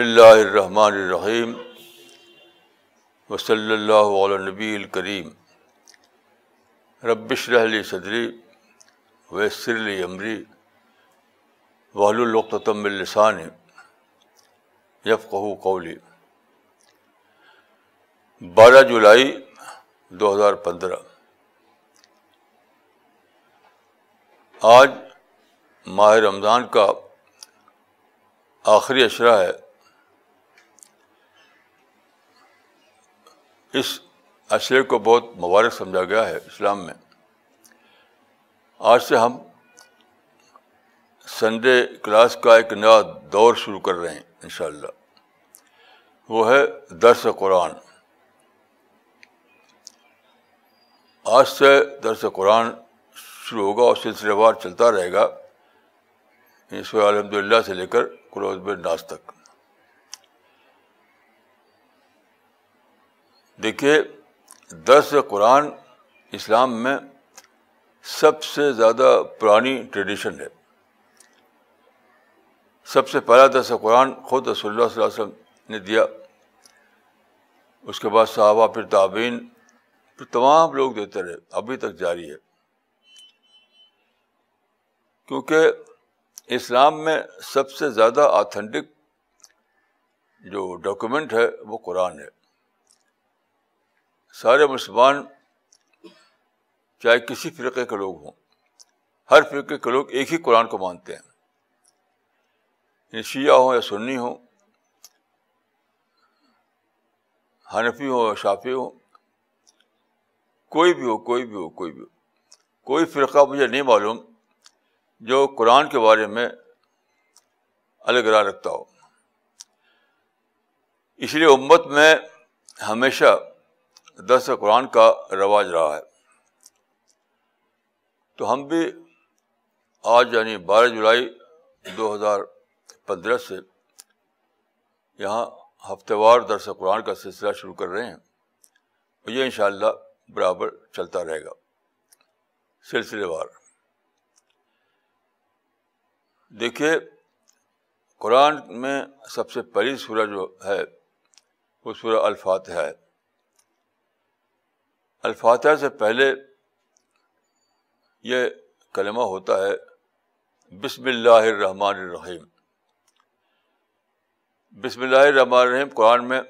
بسم اللہ الرحمن الرحیم وصلی اللہ علیہ نبی الکریم ربش رحلی صدری ویسر علی عمری وحل القتم السان یفقہ قولی بارہ جولائی دو ہزار پندرہ. آج ماہ رمضان کا آخری اشرہ ہے اس اشرے کو بہت مبارک سمجھا گیا ہے اسلام میں۔ آج سے ہم سنڈے کلاس کا ایک نیا دور شروع کر رہے ہیں ان شاء اللہ وہ ہے درس قرآن۔ آج سے درس قرآن شروع ہوگا اور سلسلے وار چلتا رہے گا۔ اس الحمد للہ سے لے کر کلوز ناز تک۔ دیکھیے، درس قرآن اسلام میں سب سے زیادہ پرانی ٹریڈیشن ہے۔ سب سے پہلا درس قرآن خود رسول اللہ صلی اللہ علیہ وسلم نے دیا۔ اس کے بعد صحابہ، پھر تعبین پھر تمام لوگ دیتے رہے۔ ابھی تک جاری ہے۔ کیونکہ اسلام میں سب سے زیادہ آتھینٹک جو ڈاکومنٹ ہے وہ قرآن ہے۔ سارے مسلمان چاہے کسی فرقے کے لوگ ہوں، ہر فرقے کے لوگ ایک ہی قرآن کو مانتے ہیں۔ یعنی شیعہ ہوں یا سنی ہوں، حنفی ہو یا شافی ہو کوئی بھی ہو، کوئی بھی ہو، کوئی بھی ہو۔ کوئی فرقہ مجھے نہیں معلوم جو قرآن کے بارے میں الگ راہ رکھتا ہو۔ اس لیے امت میں ہمیشہ دس قرآن کا رواج رہا ہے۔ تو ہم بھی آج یعنی بارہ جولائی دو ہزار پندرہ سے یہاں ہفتے وار درس قرآن کا سلسلہ شروع کر رہے ہیں۔ اور یہ ان شاء اللہ برابر چلتا رہے گا۔ سلسلے وار۔ دیکھیے، قرآن میں سب سے پہلی سورہ جو ہے، وہ سورہ الفاتحہ ہے۔ الفاتحہ سے پہلے یہ کلمہ ہوتا ہے بسم اللہ الرحمٰن الرحیم۔ بسم اللہ الرحمٰن الرحیم قرآن میں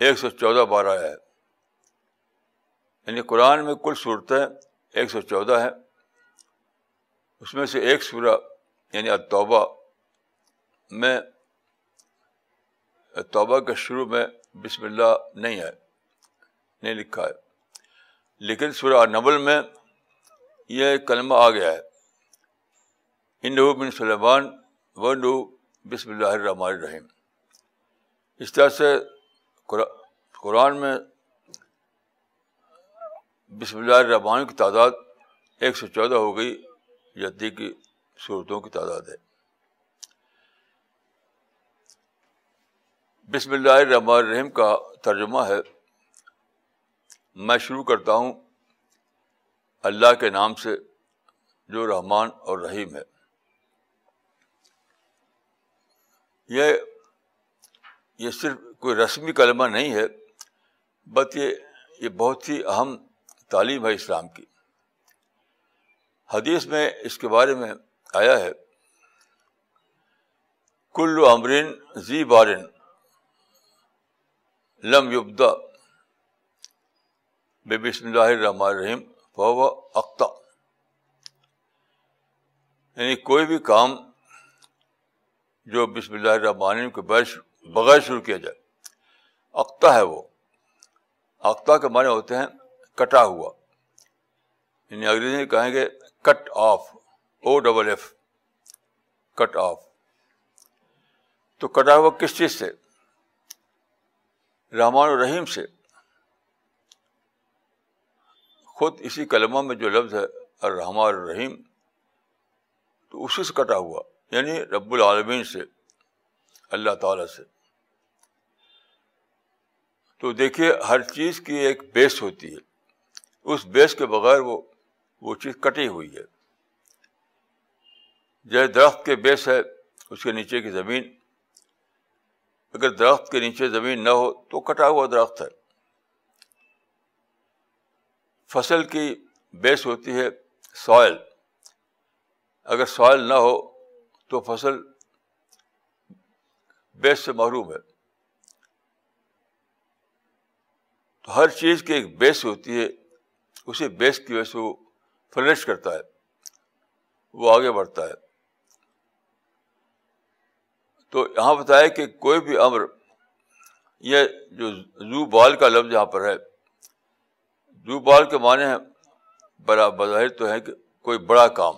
ایک سو چودہ بارہ ہے۔ یعنی قرآن میں کل صورتیں ایک سو چودہ ہیں۔ اس میں سے ایک سورہ یعنی التوبہ میں توبہ کے شروع میں بسم اللہ نہیں ہے۔ نہیں لکھا ہے۔ لیکن سورہ نبل میں یہ کلمہ آ گیا ہے۔ ان بن سلیمان و بسم اللہ الرحمٰن الرحیم۔ اس طرح سے قرآن میں بسم اللہ الرحمٰن کی تعداد ایک سو چودہ ہو گئی جدی کی صورتوں کی تعداد ہے۔ بسم اللہ الرحمٰن الرحیم کا ترجمہ ہے۔ میں شروع کرتا ہوں اللہ کے نام سے جو رحمان اور رحیم ہے۔ یہ یہ صرف کوئی رسمی کلمہ نہیں ہے بٹ یہ یہ بہت ہی اہم تعلیم ہے اسلام کی۔ حدیث میں اس کے بارے میں آیا ہے، کل امرین زی بارن لم یبدا بے بسم اللہ الرحمٰن الرحیم فو اختہ یعنی کوئی بھی کام جو بسم اللہ الرحمٰن الرحیم کے بغیر بغیر شروع کیا جائے۔ اختہ ہے وہ۔ اختہ کے معنی ہوتے ہیں کٹا ہوا۔ یعنی انگریزی کہیں گے cut off, O double F, cut off. تو کٹا ہوا کس چیز سے؟ رحمان الرحیم سے۔ خود اسی کلمہ میں جو لفظ ہے الرحمٰن الرحیم، تو اسی سے کٹا ہوا یعنی رب العالمین سے، اللہ تعالی سے۔ تو دیکھیے، ہر چیز کی ایک بیس ہوتی ہے۔ اس بیس کے بغیر وہ وہ چیز کٹی ہوئی ہے۔ جیسے درخت کے بیس ہے، اس کے نیچے کی زمین۔ اگر درخت کے نیچے زمین نہ ہو، تو کٹا ہوا درخت ہے۔ فصل کی بیس ہوتی ہے سوائل۔ اگر سوائل نہ ہو تو فصل بیس سے محروم ہے۔ تو ہر چیز کی ایک بیس ہوتی ہے، اسی بیس کی وجہ سے وہ فلش کرتا ہے، وہ آگے بڑھتا ہے۔ تو یہاں بتایا کہ کوئی بھی امر، یہ جو زو بال کا لفظ یہاں پر ہے زو بال کے معنی ہیں بڑا بظاہر تو ہے کہ کوئی بڑا کام۔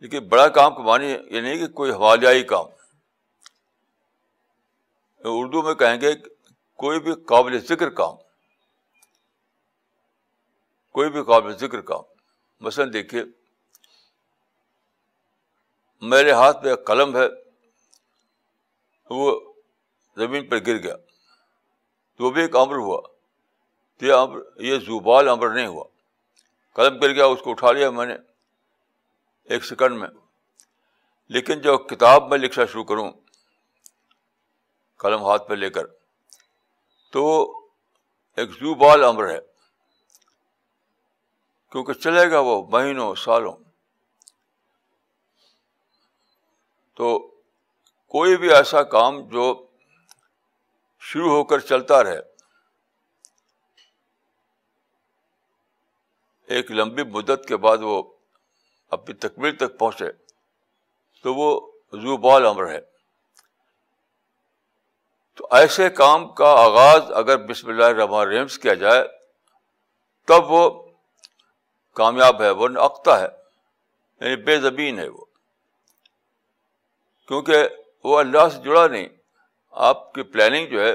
لیکن بڑا کام کے معنی یہ نہیں کہ کوئی حوالیائی کام۔ اردو میں کہیں گے کوئی بھی قابل ذکر کام۔ کوئی بھی قابل ذکر کام۔ مثلاً دیکھیے، میرے ہاتھ میں ایک قلم ہے، وہ زمین پر گر گیا۔ تو وہ بھی ایک امر ہوا۔ تو یہ امر یہ زوبال امر نہیں ہوا۔ قلم گر گیا اس کو اٹھا لیا میں نے ایک سیکنڈ میں۔ لیکن جو کتاب میں لکھنا شروع کروں، قلم ہاتھ پہ لے کر، تو ایک زو بال امر ہے۔ کیونکہ چلے گا وہ مہینوں، سالوں۔ تو کوئی بھی ایسا کام جو شروع ہو کر چلتا رہے ایک لمبی مدت کے بعد وہ اپنی تکمیل تک پہنچے، تو وہ زو بال امر ہے۔ تو ایسے کام کا آغاز اگر بسم اللہ الرحمن الرحیم سے کیا جائے، تب وہ کامیاب ہے، وہ نقطہ ہے یعنی بے زمین ہے وہ۔ کیونکہ وہ اللہ سے جڑا نہیں، آپ کی پلاننگ جو ہے،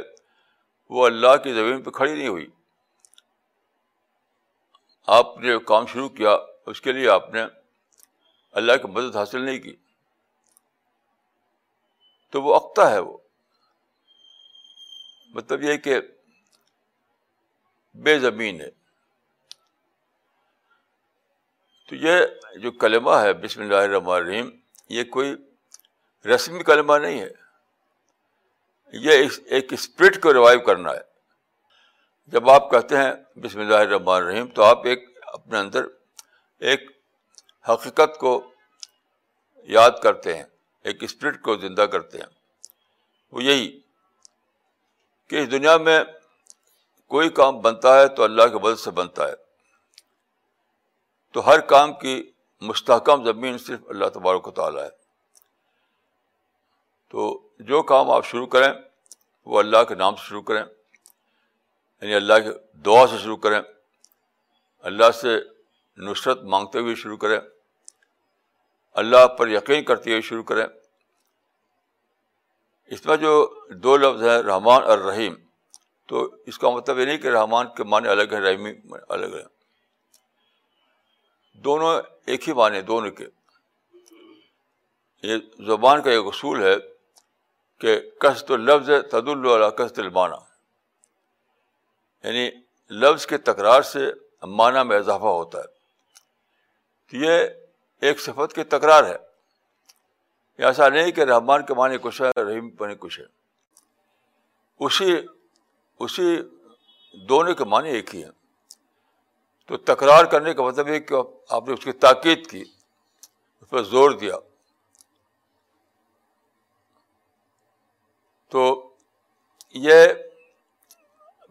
وہ اللہ کی زمین پہ کھڑی نہیں ہوئی۔ آپ نے کام شروع کیا، اس کے لیے آپ نے اللہ کی مدد حاصل نہیں کی۔ تو وہ اختہ ہے وہ۔ مطلب یہ کہ بے زمین ہے۔ تو یہ جو کلمہ ہے، بسم اللہ الرحمن الرحیم، یہ کوئی رسمی کلمہ نہیں ہے۔ یہ ایک اسپرٹ کو ریوائو کرنا ہے۔ جب آپ کہتے ہیں بسم اللہ الرحمن الرحیم، تو آپ ایک اپنے اندر ایک حقیقت کو یاد کرتے ہیں، ایک اسپرٹ کو زندہ کرتے ہیں۔ وہ یہی کہ اس دنیا میں کوئی کام بنتا ہے تو اللہ کے مدد سے بنتا ہے۔ تو ہر کام کی مستحکم زمین صرف اللہ تبارک و تعالیٰ ہے۔ تو جو کام آپ شروع کریں، وہ اللہ کے نام سے شروع کریں۔ یعنی اللہ کی دعا سے شروع کریں، اللہ سے نصرت مانگتے ہوئے شروع کریں، اللہ پر یقین کرتے ہوئے شروع کریں۔ اس میں جو دو لفظ ہیں، رحمان اور رحیم، تو اس کا مطلب یہ نہیں کہ رحمان کے معنی الگ ہے رحیمی الگ ہے دونوں ایک ہی معنی دونوں کے۔ یہ زبان کا ایک اصول ہے کہ کست لفظ تد اللہ کست المانا یعنی لفظ کے تکرار سے معنی میں اضافہ ہوتا ہے۔ تو یہ ایک صفت کی تکرار ہے۔ ایسا نہیں کہ رحمان کے معنی کچھ ہے، رحیم کے کچھ ہے۔ اسی اسی دونوں کے معنی ایک ہی ہیں۔ تو تکرار کرنے کا مطلب یہ کہ آپ نے اس کی تاکید کی، اس پر زور دیا۔ تو یہ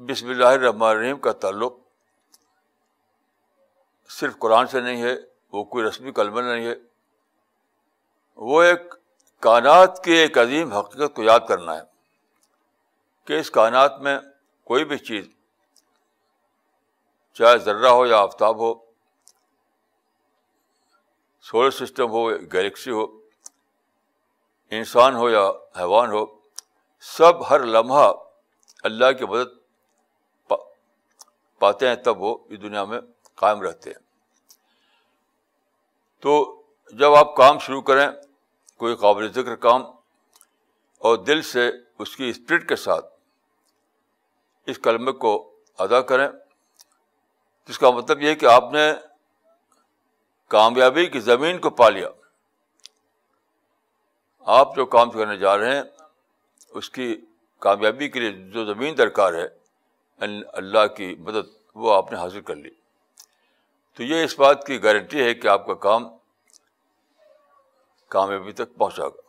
بسم اللہ الرحمن الرحیم کا تعلق صرف قرآن سے نہیں ہے، وہ کوئی رسمی کلمہ نہیں ہے۔ وہ ایک کائنات کی ایک عظیم حقیقت کو یاد کرنا ہے کہ اس کائنات میں کوئی بھی چیز، چاہے ذرہ ہو یا آفتاب ہو، سولر سسٹم ہو، گلیکسی ہو، انسان ہو یا حیوان ہو، سب ہر لمحہ اللہ کی مدد پاتے ہیں، تب وہ اس دنیا میں قائم رہتے ہیں۔ تو جب آپ کام شروع کریں، کوئی قابل ذکر کام اور دل سے اس کی اسپرٹ کے ساتھ اس کلمے کو ادا کریں، جس کا مطلب یہ کہ آپ نے کامیابی کی زمین کو پا لیا۔ آپ جو کام کرنے جا رہے ہیں، اس کی کامیابی کے لیے جو زمین درکار ہے اللہ کی مدد وہ آپ نے حاصل کر لی۔ تو یہ اس بات کی گارنٹی ہے کہ آپ کا کام کامیابی تک پہنچا گا۔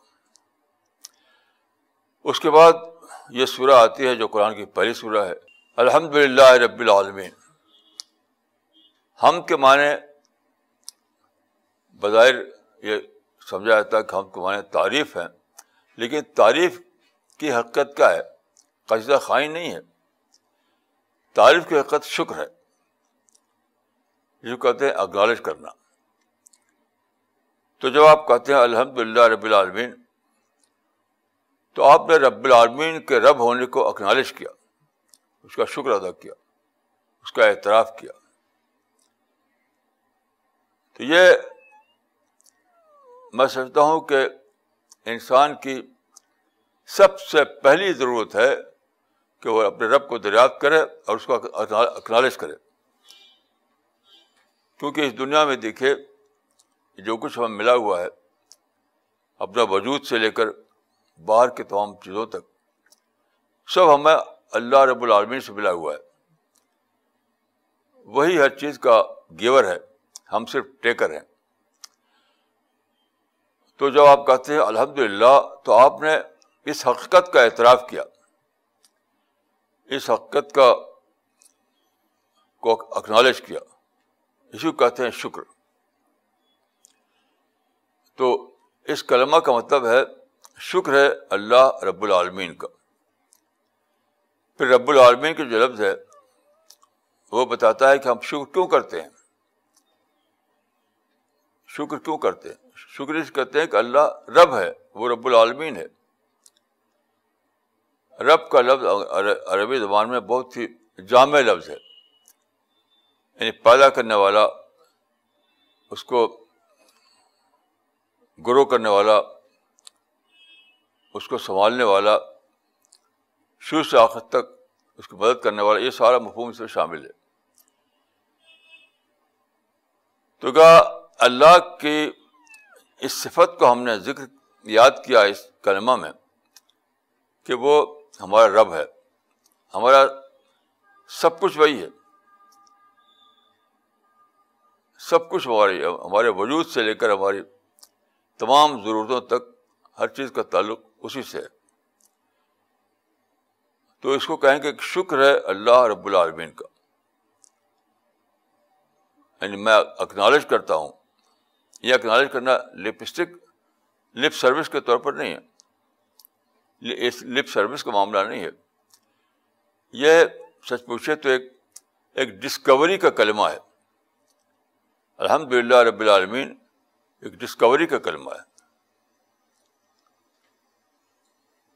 اس کے بعد یہ سورہ آتی ہے جو قرآن کی پہلی سورہ ہے۔ الحمد للہ رب العالمین۔ ہم کے معنی بظاہر یہ سمجھا جاتا ہے کہ ہم کے معنی تعریف ہیں، لیکن تعریف کی حقیقت کیا ہے؟ قصدہ خائن نہیں ہے۔ تعریف کی حقیقت شکر ہے۔ جو کہتے ہیں اگنالج کرنا۔ تو جب آپ کہتے ہیں الحمد للہ رب العالمین، تو آپ نے رب العالمین کے رب ہونے کو اکنالج کیا، اس کا شکر ادا کیا، اس کا اعتراف کیا۔ تو یہ میں سمجھتا ہوں کہ انسان کی سب سے پہلی ضرورت ہے کہ وہ اپنے رب کو دریافت کرے اور اس کو اکنالج کرے۔ کیونکہ اس دنیا میں دیکھے جو کچھ ہمیں ملا ہوا ہے، اپنا وجود سے لے کر باہر کی تمام چیزوں تک، سب ہمیں اللہ رب العالمین سے ملا ہوا ہے۔ وہی ہر چیز کا گیور ہے، ہم صرف ٹیکر ہیں۔ تو جب آپ کہتے ہیں الحمد للہ تو آپ نے اس حقیقت کا اعتراف کیا۔ اس حقیقت کا کو اکنالج کیا۔ اسی کو کہتے ہیں شکر۔ تو اس کلمہ کا مطلب ہے شکر ہے اللہ رب العالمین کا۔ پھر رب العالمین کے جو لفظ ہے، وہ بتاتا ہے کہ ہم شکر کیوں کرتے ہیں؟ شکر کیوں کرتے ہیں؟ شکر اس کہتے ہیں کہ اللہ رب ہے، وہ رب العالمین ہے۔ رب کا لفظ عربی زبان میں بہت ہی جامع لفظ ہے۔ یعنی پیدا کرنے والا، اس کو گرو کرنے والا، اس کو سنبھالنے والا، شروع سے آخر تک اس کی مدد کرنے والا، یہ سارا مفہوم اس میں شامل ہے۔ تو کیا اللہ کی اس صفت کو ہم نے ذکر، یاد کیا اس کلمہ میں کہ وہ ہمارا رب ہے، ہمارا سب کچھ وہی ہے۔ سب کچھ ہماری، ہمارے وجود سے لے کر ہماری تمام ضرورتوں تک ہر چیز کا تعلق اسی سے ہے۔ تو اس کو کہیں کہ شکر ہے اللہ رب العالمین کا۔ یعنی میں اکنالج کرتا ہوں۔ یہ اکنالج کرنا لپسٹک لپ سروس کے طور پر نہیں ہے۔ لپ سروس کا معاملہ نہیں ہے۔ یہ سچ پوچھے تو ایک ایک ڈسکوری کا کلمہ ہے۔ الحمد للہ رب العالمین ایک ڈسکوری کا کلمہ ہے۔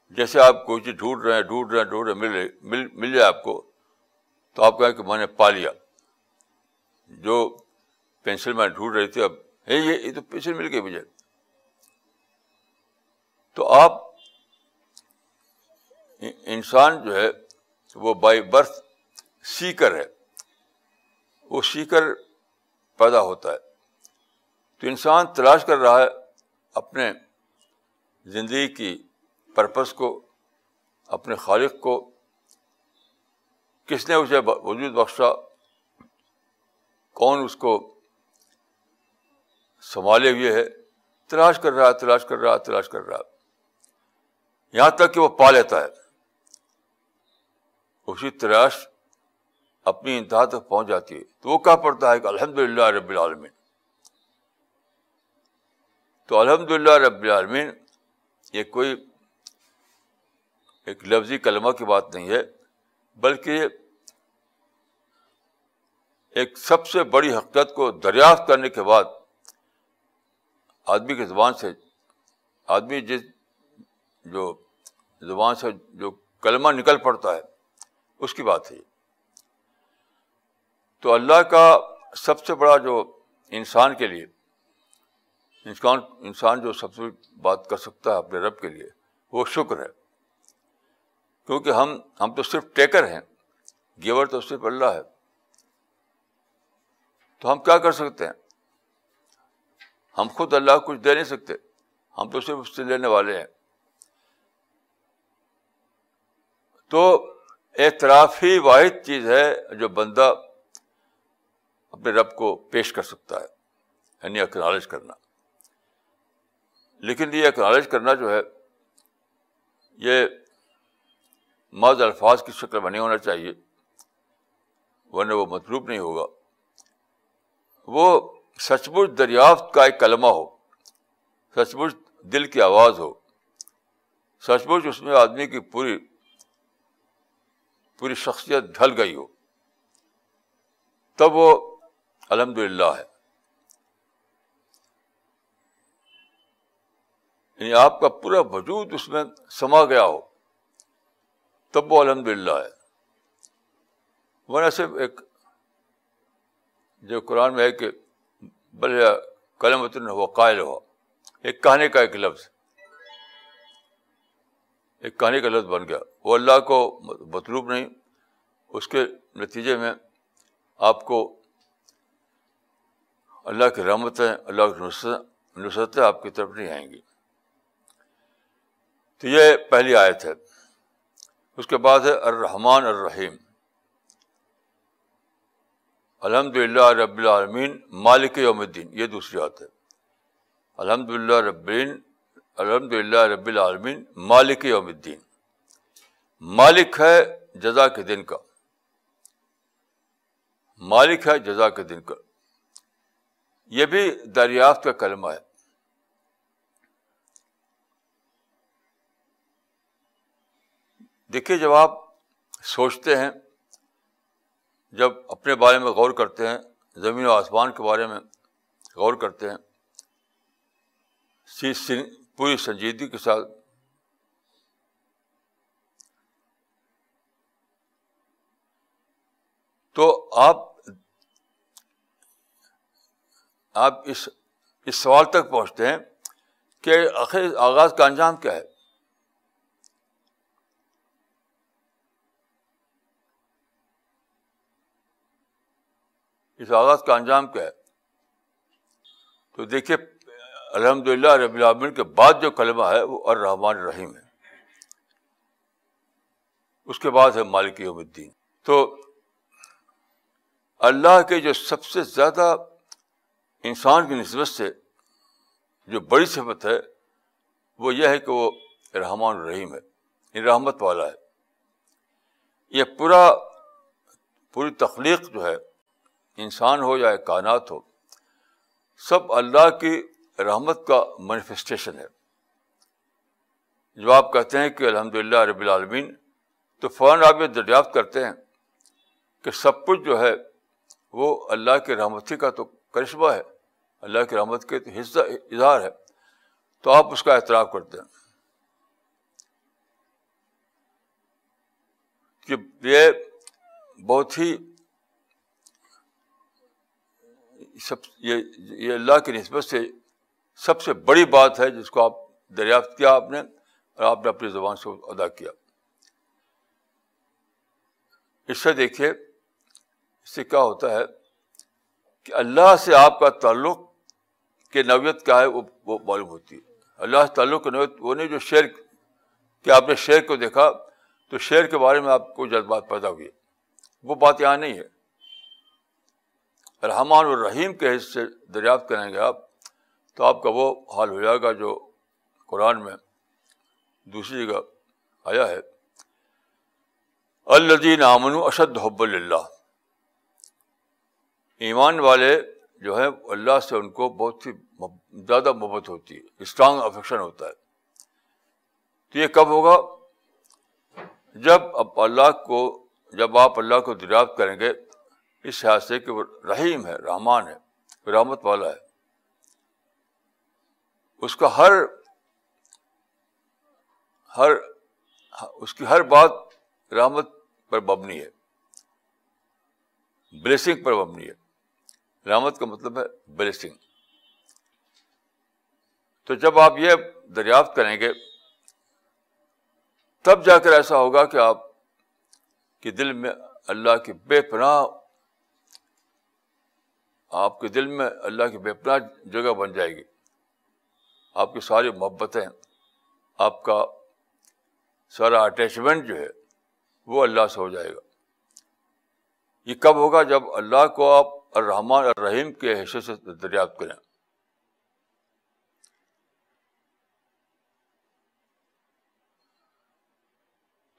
جیسے آپ کوئی چیز ڈھونڈ رہے ہیں، ڈھونڈ رہے ہیں، ڈھونڈ رہے مل مل مل جائے آپ کو، تو آپ کہیں کہ میں نے پا لیا۔ جو پینسل میں ڈھونڈ رہی تھی اب ہے یہ تو پینسل مل گئی مجھے۔ تو آپ انسان جو ہے، وہ بائی برتھ سیکر ہے۔ وہ سیکر پیدا ہوتا ہے۔ تو انسان تلاش کر رہا ہے اپنے زندگی کی پرپز کو، اپنے خالق کو۔ کس نے اسے وجود بخشا؟ کون اس کو سنبھالے ہوئے ہے؟ تلاش کر رہا ہے، تلاش کر رہا ہے، تلاش کر رہا ہے۔ یہاں تک کہ وہ پا لیتا ہے۔ اسی تلاش اپنی انتہا تک پہنچ جاتی ہے۔ تو وہ کہا پڑتا ہے کہ الحمد للہ رب العالمین۔ تو الحمد للہ رب العالمین یہ کوئی ایک لفظی کلمہ کی بات نہیں ہے، بلکہ ایک سب سے بڑی حقیقت کو دریافت کرنے کے بعد آدمی کی زبان سے، آدمی جس جو زبان سے جو کلمہ نکل پڑتا ہے اس کی بات ہے تو اللہ کا سب سے بڑا جو انسان کے لیے، انسان انسان جو سب سے بات کر سکتا ہے اپنے رب کے لیے، وہ شکر ہے۔ کیونکہ ہم ہم تو صرف ٹیکر ہیں، گیور تو صرف اللہ ہے۔ تو ہم کیا کر سکتے ہیں؟ ہم خود اللہ کو کچھ دے نہیں سکتے۔ ہم تو صرف اس سے لینے والے ہیں۔ تو اعتراف ہی واحد چیز ہے جو بندہ اپنے رب کو پیش کر سکتا ہے یعنی اکنالج کرنا۔ لیکن یہ اکنالج کرنا جو ہے، یہ ماض الفاظ کی شکل میں نہیں ہونا چاہیے، ورنہ وہ مطلوب نہیں ہوگا۔ وہ سچ مچ دریافت کا ایک کلمہ ہو سچ مچ دل کی آواز ہو۔ سچ مچ اس میں آدمی کی پوری پوری شخصیت ڈھل گئی ہو۔ تب وہ الحمد للہ ہے۔ یعنی آپ کا پورا وجود اس میں سما گیا ہو۔ تب وہ الحمد للہ ہے۔ ورنہ صرف ایک جو قرآن میں ہے کہ بل قلم ہوا، قائل ہوا۔ ایک کہانی کا ایک لفظ۔ ایک کہانی کا لفظ بن گیا۔ وہ اللہ کو مطلوب نہیں۔ اس کے نتیجے میں آپ کو اللہ کی رحمتیں، اللہ کی نصرتیں آپ کی طرف نہیں آئیں گی۔ تو یہ پہلی آیت ہے۔ اس کے بعد ہے الرحمٰن الرحیم۔ الحمد للہ رب العالمین، مالک یوم الدین۔ یہ دوسری بات ہے۔ الحمد للہ رب الحمد للہ رب العالمین، مالک یوم الدین۔ مالک ہے جزا کے دن کا۔ مالک ہے جزا کے دن کا۔ یہ بھی دریافت کا کلمہ ہے۔ دیکھیے جب آپ سوچتے ہیں، جب اپنے بارے میں غور کرتے ہیں، زمین و آسمان کے بارے میں غور کرتے ہیں پوری سنجیدگی کے ساتھ تو آپ آپ اس اس سوال تک پہنچتے ہیں کہ آخر آغاز کا انجام کیا ہے؟ اس آغاز کا انجام کیا ہے؟ تو دیکھیے الحمد للہ رب العالمین کے بعد جو کلمہ ہے وہ الرحمٰن الرحیم ہے۔ اس کے بعد ہے مالک یوم الدین۔ تو اللہ کے جو سب سے زیادہ انسان کی نسبت سے جو بڑی صفت ہے وہ یہ ہے کہ وہ رحمان الرحیم ہے یعنی رحمت والا ہے۔ یہ پورا، پوری تخلیق جو ہے، انسان ہو یا کائنات ہو، سب اللہ کی رحمت کا مینیفیسٹیشن ہے۔ جو آپ کہتے ہیں کہ الحمد للہ رب العالمین، تو فوراً آپ یہ دریافت کرتے ہیں کہ سب کچھ جو ہے وہ اللہ کی رحمتی کا تو کرشمہ ہے، اللہ کی رحمت کے تو حصہ، اظہار ہے۔ تو آپ اس کا اعتراف کرتے ہیں کہ یہ بہت ہی سب، یہ یہ اللہ کی نسبت سے سب سے بڑی بات ہے جس کو آپ دریافت کیا آپ نے اور آپ نے اپنی زبان سے ادا کیا۔ اس سے دیکھیے، اس سے کیا ہوتا ہے کہ اللہ سے آپ کا تعلق کی نوعیت کیا ہے وہ معلوم ہوتی ہے۔ اللہ سے تعلق کی نوعیت وہ نہیں جو شعر کہ آپ نے شعر کو دیکھا تو شعر کے بارے میں آپ کو جذبات پیدا ہوئی وہ بات یہاں نہیں ہے۔ رحمان الرحیم کے حصے دریافت کریں گے آپ تو آپ کا وہ حال ہو جائے گا جو قرآن میں دوسری جگہ آیا ہے۔ الدین امن اشد حب اللہ ایمان والے جو ہے اللہ سے ان کو بہت ہی زیادہ محبت ہوتی ہے اسٹرانگ افیکشن ہوتا ہے۔ تو یہ کب ہوگا؟ جب اللہ کو، جب آپ اللہ کو دریافت کریں گے، اس لحاظ سے کہ وہ رحیم ہے، رحمان ہے، رحمت والا ہے۔ اس کا ہر ہر اس کی ہر بات رحمت پر مبنی ہے۔ بلیسنگ پر مبنی ہے۔ رحمت کا مطلب ہے بلیسنگ تو جب آپ یہ دریافت کریں گے، تب جا کر ایسا ہوگا کہ آپ کے دل میں اللہ کی بے پناہ، آپ کے دل میں اللہ کی بے پناہ جگہ بن جائے گی۔ آپ کی ساری محبتیں، آپ کا سارا اٹیچمنٹ جو ہے، وہ اللہ سے ہو جائے گا۔ یہ کب ہوگا؟ جب اللہ کو آپ الرحمٰن الرحیم کے حصے سے دریافت کریں۔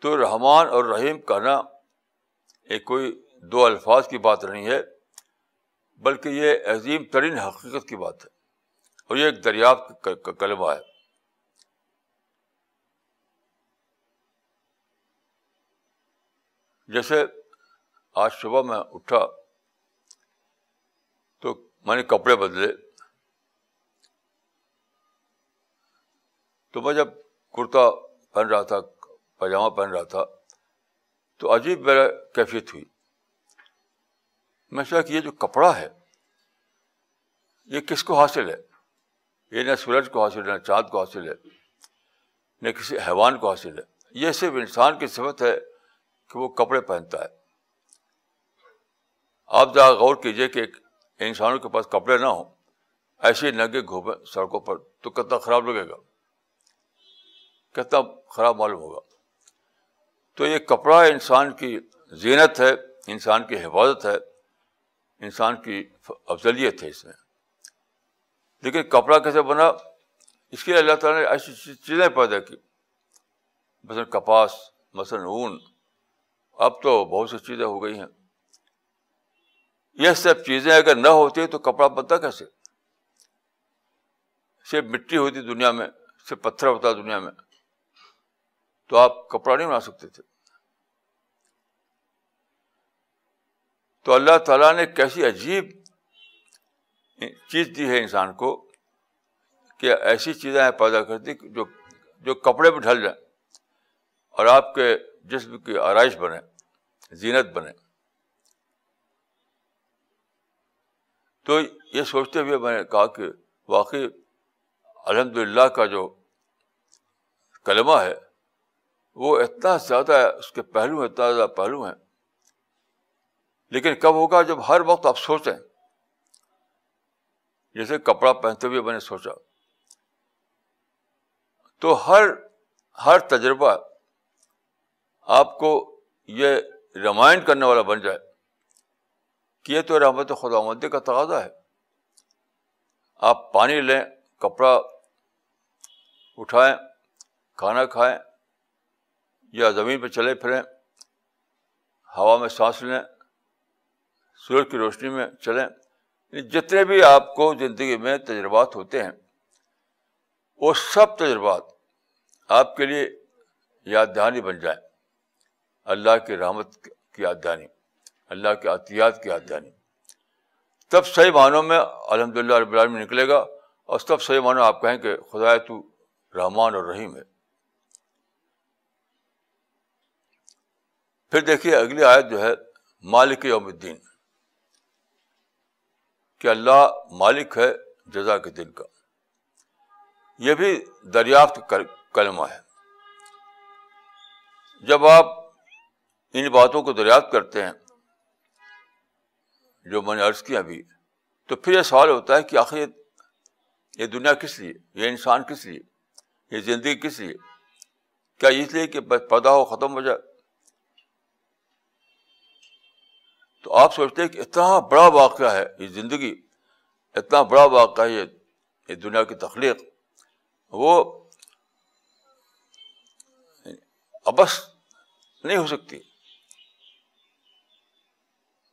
تو رحمان اور رحیم کہنا ایک کوئی دو الفاظ کی بات نہیں ہے، بلکہ یہ عظیم ترین حقیقت کی بات ہے۔ اور یہ ایک دریافت کا کلمہ ہے۔ جیسے آج صبح میں اٹھا تو میں نے کپڑے بدلے۔ تو میں جب کرتا پہن رہا تھا پاجامہ پہن رہا تھا، تو عجیب میرا کیفیت ہوئی۔ میں سوچا کہ یہ جو کپڑا ہے، یہ کس کو حاصل ہے؟ یہ نہ سورج کو حاصل ہے، نہ چاند کو حاصل ہے، نہ کسی حیوان کو حاصل ہے۔ یہ صرف انسان کی صفت ہے کہ وہ کپڑے پہنتا ہے۔ آپ ذرا غور کیجیے کہ انسانوں کے پاس کپڑے نہ ہوں، ایسے نگے گھومے سڑکوں پر تو کتنا خراب لگے گا۔ کتنا خراب معلوم ہوگا۔ تو یہ کپڑا انسان کی زینت ہے، انسان کی حفاظت ہے، انسان کی افضلیت ہے اس میں۔ لیکن کپڑا کیسے بنا؟ اس کے لیے اللہ تعالیٰ نے ایسی چیزیں پیدا کی۔ مثلاً کپاس، مثلاً اون۔ اب تو بہت سی چیزیں ہو گئی ہیں۔ یہ سب چیزیں اگر نہ ہوتی تو کپڑا بنتا کیسے؟ صرف مٹی ہوتی دنیا میں، صرف پتھر ہوتا دنیا میں۔ تو آپ کپڑا نہیں بنا سکتے تھے۔ تو اللہ تعالیٰ نے کیسی عجیب چیز دی ہے انسان کو کہ ایسی چیزیں پیدا کرتی جو جو کپڑے پہ ڈھل جائیں اور آپ کے جسم کی آرائش بنے، زینت بنے۔ تو یہ سوچتے ہوئے میں نے کہا کہ واقعی الحمد للہ کا جو کلمہ ہے، وہ اتنا زیادہ ہے اس کے پہلو ہیں، اتنا زیادہ پہلو ہیں۔ لیکن کب ہوگا جب ہر وقت آپ سوچیں جیسے کپڑا پہنتے ہوئے میں نے سوچا۔ تو ہر ہر تجربہ آپ کو یہ ریمائنڈ کرنے والا بن جائے کہ یہ تو رحمت خدا مندی کا تقاضا ہے۔ آپ پانی لیں، کپڑا اٹھائیں، کھانا کھائیں یا زمین پہ چلے پھریں، ہوا میں سانس لیں، سورج کی روشنی میں چلیں۔ جتنے بھی آپ کو زندگی میں تجربات ہوتے ہیں، وہ سب تجربات آپ کے لیے یاد دہانی بن جائیں۔ اللہ کی رحمت کی یاد دہانی اللہ کے عطیات کی یاد دہانی تب صحیح معنوں میں الحمد للہ رب العالمین نکلے گا اور تب صحیح معنوں آپ کہیں کہ خدا تو رحمان اور رحیم ہے۔ پھر دیکھیے اگلی آیت جو ہے، مالک یوم الدین۔ کہ اللہ مالک ہے جزا کے دن کا۔ یہ بھی دریافت کلمہ ہے۔ جب آپ ان باتوں کو دریافت کرتے ہیں، جو میں نے عرض کیا ابھی تو پھر یہ سوال ہوتا ہے کہ آخر یہ دنیا کس لیے، یہ انسان کس لیے، یہ زندگی کس لیے؟ کیا اس لیے کہ پیدا ہو، ختم ہو جائے؟ تو آپ سوچتے ہیں کہ اتنا بڑا واقعہ ہے یہ زندگی، اتنا بڑا واقعہ ہے یہ دنیا کی تخلیق، وہ ابس نہیں ہو سکتی،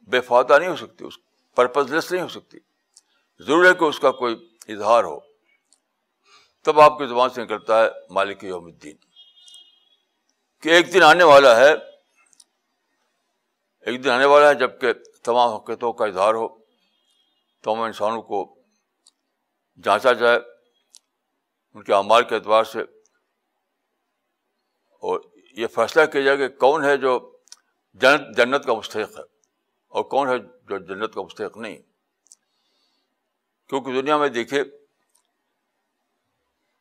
بے فاتح نہیں ہو سکتی، اس پرپز لیس نہیں ہو سکتی، ضرور ہے کہ اس کا کوئی اظہار ہو۔ تب آپ کی زبان سے نکلتا ہے مالک یوم الدین، کہ ایک دن آنے والا ہے ایک دن آنے والا ہے، جبکہ تمام حقیقتوں کا اظہار ہو تمام انسانوں کو جانچا جائے، ان کے اعمال کے اعتبار سے، اور یہ فیصلہ کیا جائے کہ کون ہے جو جنت جنت کا مستحق ہے، اور کون ہے جو جنت کا مستحق نہیں۔ کیونکہ دنیا میں دیکھے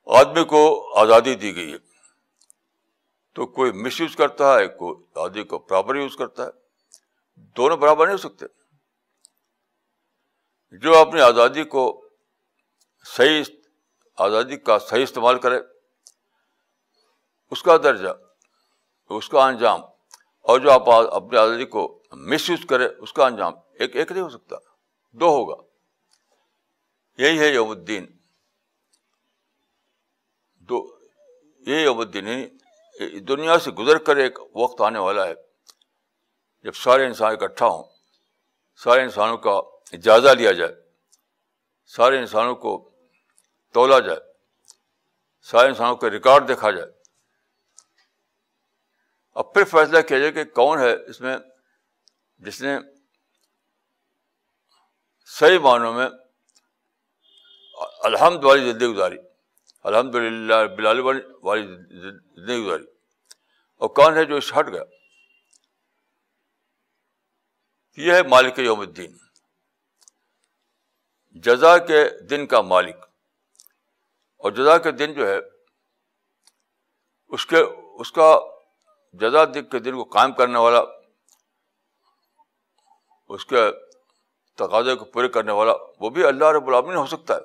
آدمی کو آزادی دی گئی ہے، تو کوئی مس یوز کرتا ہے، کوئی آزادی کو برابر یوز کرتا ہے۔ دونوں برابر نہیں ہو سکتے۔ جو اپنی آزادی کو صحیح آزادی کا صحیح استعمال کرے، اس کا درجہ، اس کا انجام، اور جو آپ اپنی آزادی کو مس یوز کرے، اس کا انجام، ایک ایک نہیں ہو سکتا، دو ہوگا۔ یہی ہے یوم الدین۔ دو، یہی یوم الدین یعنی دنیا سے گزر کر ایک وقت آنے والا ہے۔ جب سارے انسان اکٹھا ہوں، سارے انسانوں کا جائزہ لیا جائے، سارے انسانوں کو تولا جائے، سارے انسانوں کا ریکارڈ دیکھا جائے، اب پھر فیصلہ کیا جائے کہ کون ہے اس میں جس نے صحیح معنوں میں الحمد والی زندگی گزاری، الحمد للہ بلال والی زندگی گزاری، اور کون ہے جو اس ہٹ گیا؟ یہ ہے مالک یوم الدین۔ جزا کے دن کا مالک۔ اور جزا کے دن جو ہے، اس کے، اس کا جزا کے دن کو قائم کرنے والا، اس کے تقاضے کو پورے کرنے والا، وہ بھی اللہ رب العالمین ہو سکتا ہے۔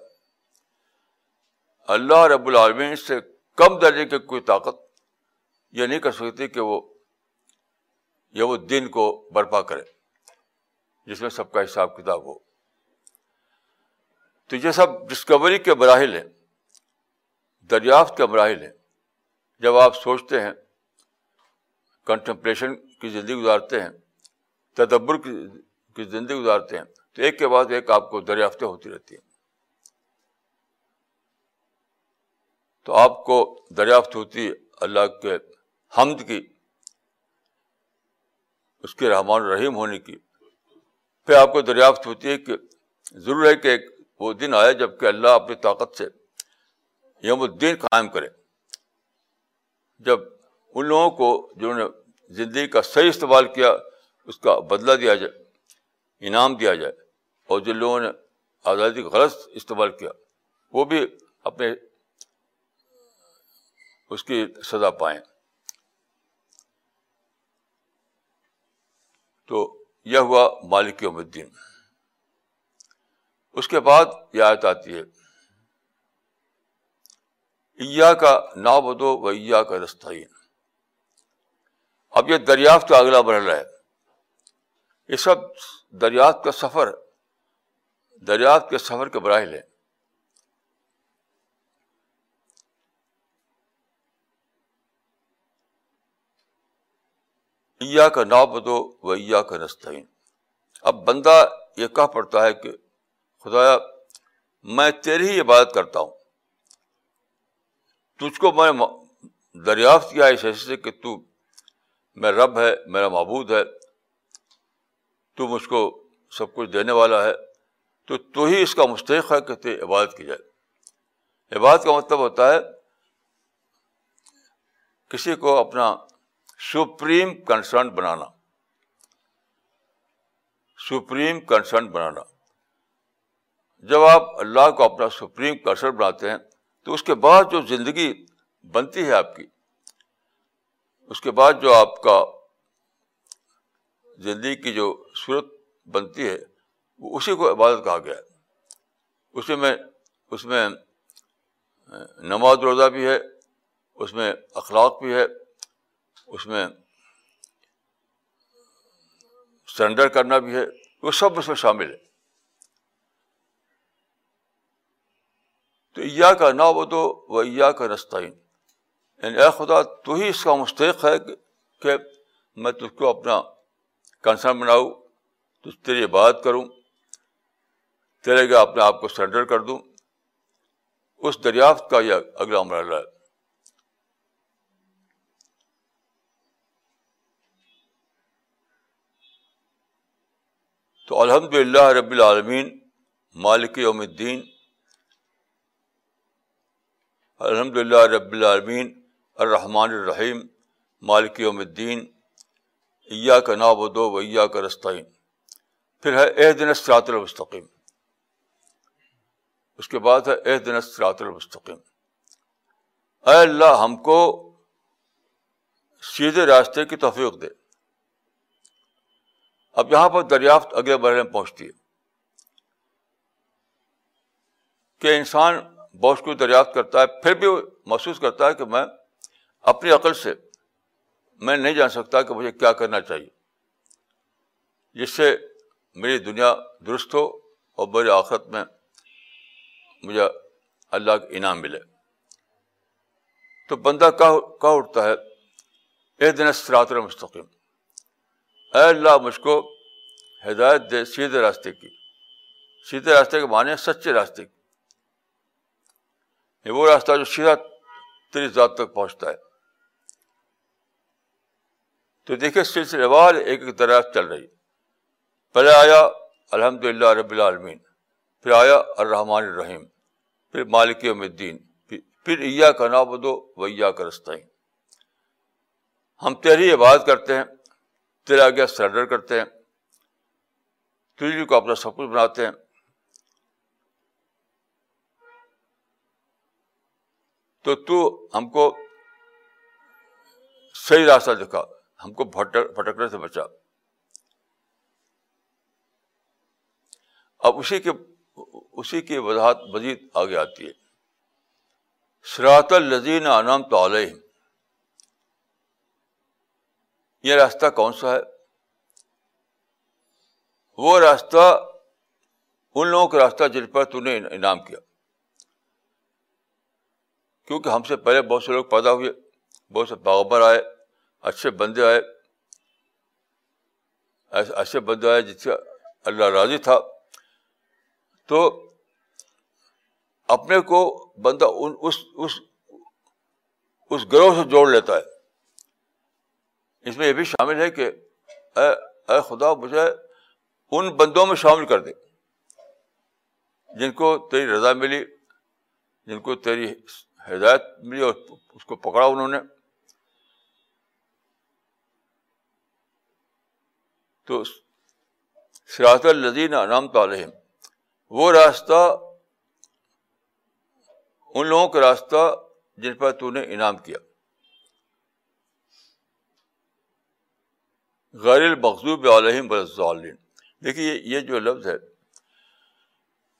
اللہ رب العالمین سے کم درجے کی کوئی طاقت یہ نہیں کر سکتی کہ وہ یہ وہ دن کو برپا کرے۔ جس میں سب کا حساب کتاب ہو۔ تو یہ سب ڈسکوری کے مراحل ہیں، دریافت کے مراحل ہیں۔ جب آپ سوچتے ہیں کنٹمپلیشن کی زندگی گزارتے ہیں، تدبر کی زندگی گزارتے ہیں، تو ایک کے بعد ایک آپ کو دریافتیں ہوتی رہتی ہیں۔ تو آپ کو دریافت ہوتی ہے اللہ کے حمد کی، اس کے رحمان الرحیم ہونے کی۔ پھر آپ کو دریافت ہوتی ہے کہ ضرور ہے کہ ایک وہ دن آئے جبکہ اللہ اپنی طاقت سے یوم الدین قائم کرے۔ جب ان لوگوں کو جنہوں نے زندگی کا صحیح استعمال کیا، اس کا بدلہ دیا جائے، انعام دیا جائے اور جن لوگوں نے آزادی کا غلط استعمال کیا، وہ بھی اپنے اس کی سزا پائیں۔ تو یہ ہوا مالک یوم الدین۔ اس کے بعد یہ آیت آتی ہے ایا کا نا بدو و ایا کا رستعین اب یہ دریافت کا اگلا مرحلہ ہے۔ یہ سب دریافت کا سفر، دریافت کے سفر کے براہل ہیں۔ ایا کا نا بدو و ایا کا نستعین اب بندہ یہ کہہ پڑتا ہے کہ خدایا، میں تیری ہی عبادت کرتا ہوں۔ تجھ کو میں دریافت کیا اس حیثیت سے کہ تو میں رب ہے، میرا معبود ہے، تو مجھ کو سب کچھ دینے والا ہے، تو تو ہی اس کا مستحق ہے کہ تے عبادت کی جائے۔ عبادت کا مطلب ہوتا ہے، کسی کو اپنا سپریم کنسرن بنانا۔ سپریم کنسرن بنانا۔ جب آپ اللہ کو اپنا سپریم کنسرن بناتے ہیں، تو اس کے بعد جو زندگی بنتی ہے آپ کی، اس کے بعد جو آپ کا زندگی کی جو صورت بنتی ہے، وہ اسی کو عبادت کہا گیا ہے۔ اسی میں اس میں نماز روزہ بھی ہے، اس میں اخلاق بھی ہے۔ اس میں سرنڈر کرنا بھی ہے، وہ سب اس میں شامل ہے۔ تو یا کا نا وہ تو وہ یا کا رستعین یعنی اے خدا، تو ہی اس کا مستحق ہے کہ میں تجھ کو اپنا کنسرن بناؤں تو تیری بات کروں، تیرے گا اپنے آپ کو سرنڈر کر دوں۔ اس دریافت کا یہ اگلا مرحلہ ہے۔ تو الحمد للہ رب العالمین مالک یوم الدین الحمد للہ رب العالمین الرحمٰن الرحیم، مالک یوم الدین ایا کا نا بدو و کا رستعین پھر ہے اح دن سرات المستقیم۔ اس کے بعد ہے اح دن سرات المستقیم۔ اے اللہ ہم کو سیدھے راستے کی توفیق دے۔ اب یہاں پر دریافت اگلے مرحلے میں پہنچتی ہے کہ انسان بہت کچھ دریافت کرتا ہے، پھر بھی محسوس کرتا ہے کہ میں اپنی عقل سے میں نہیں جان سکتا کہ مجھے کیا کرنا چاہیے۔ جس سے میری دنیا درست ہو اور میرے آخرت میں مجھے اللہ کا انعام ملے۔ تو بندہ کہاں اٹھتا ہے؟ اے دن سرات المستقیم اے اللہ مجھ کو ہدایت دے سیدھے راستے کی۔ سیدھے راستے کے معنی سچے راستے کی۔ یہ وہ راستہ جو سیدھا تیری ذات تک پہنچتا ہے۔ تو دیکھیے سلسلے وار ایک ایک طرح چل رہی۔ پہلے آیا الحمد للہ رب العالمین، پھر آیا الرحمٰن الرحیم، پھر مالک یوم الدین، پھر ایا کا نا بدو ویا کا رستہ ہم تیری عبادت کرتے ہیں۔ تیرا آگے سرڈر کرتے ہیں تجری کو اپنا سب کچھ بناتے ہیں۔ تو تو ہم کو صحیح راستہ دکھا، ہم کو پھٹکنے سے بچا۔ اب اسی کے، اسی کی وضاحت مزید آگے آتی ہے۔ سراط الزین انعام تو علیہ یہ راستہ کون سا ہے؟ وہ راستہ ان لوگوں کا راستہ جن پر تو نے انعام کیا۔ کیونکہ ہم سے پہلے بہت سے لوگ پیدا ہوئے، بہت سے باغبر آئے، اچھے بندے آئے، ایسے اچھے بندے آئے جس سے اللہ راضی تھا۔ تو اپنے کو بندہ ان، اس اس اس گروہ سے جوڑ لیتا ہے۔ اس میں یہ بھی شامل ہے کہ اے اے خدا مجھے ان بندوں میں شامل کر دے، جن کو تیری رضا ملی، جن کو تیری ہدایت ملی اور اس کو پکڑا انہوں نے۔ تو سراط الدین انعام علیہم، وہ راستہ، ان لوگوں کا راستہ جن پر تو نے انعام کیا۔ غیر المقوب علیہم بلین دیکھیے یہ جو لفظ ہے،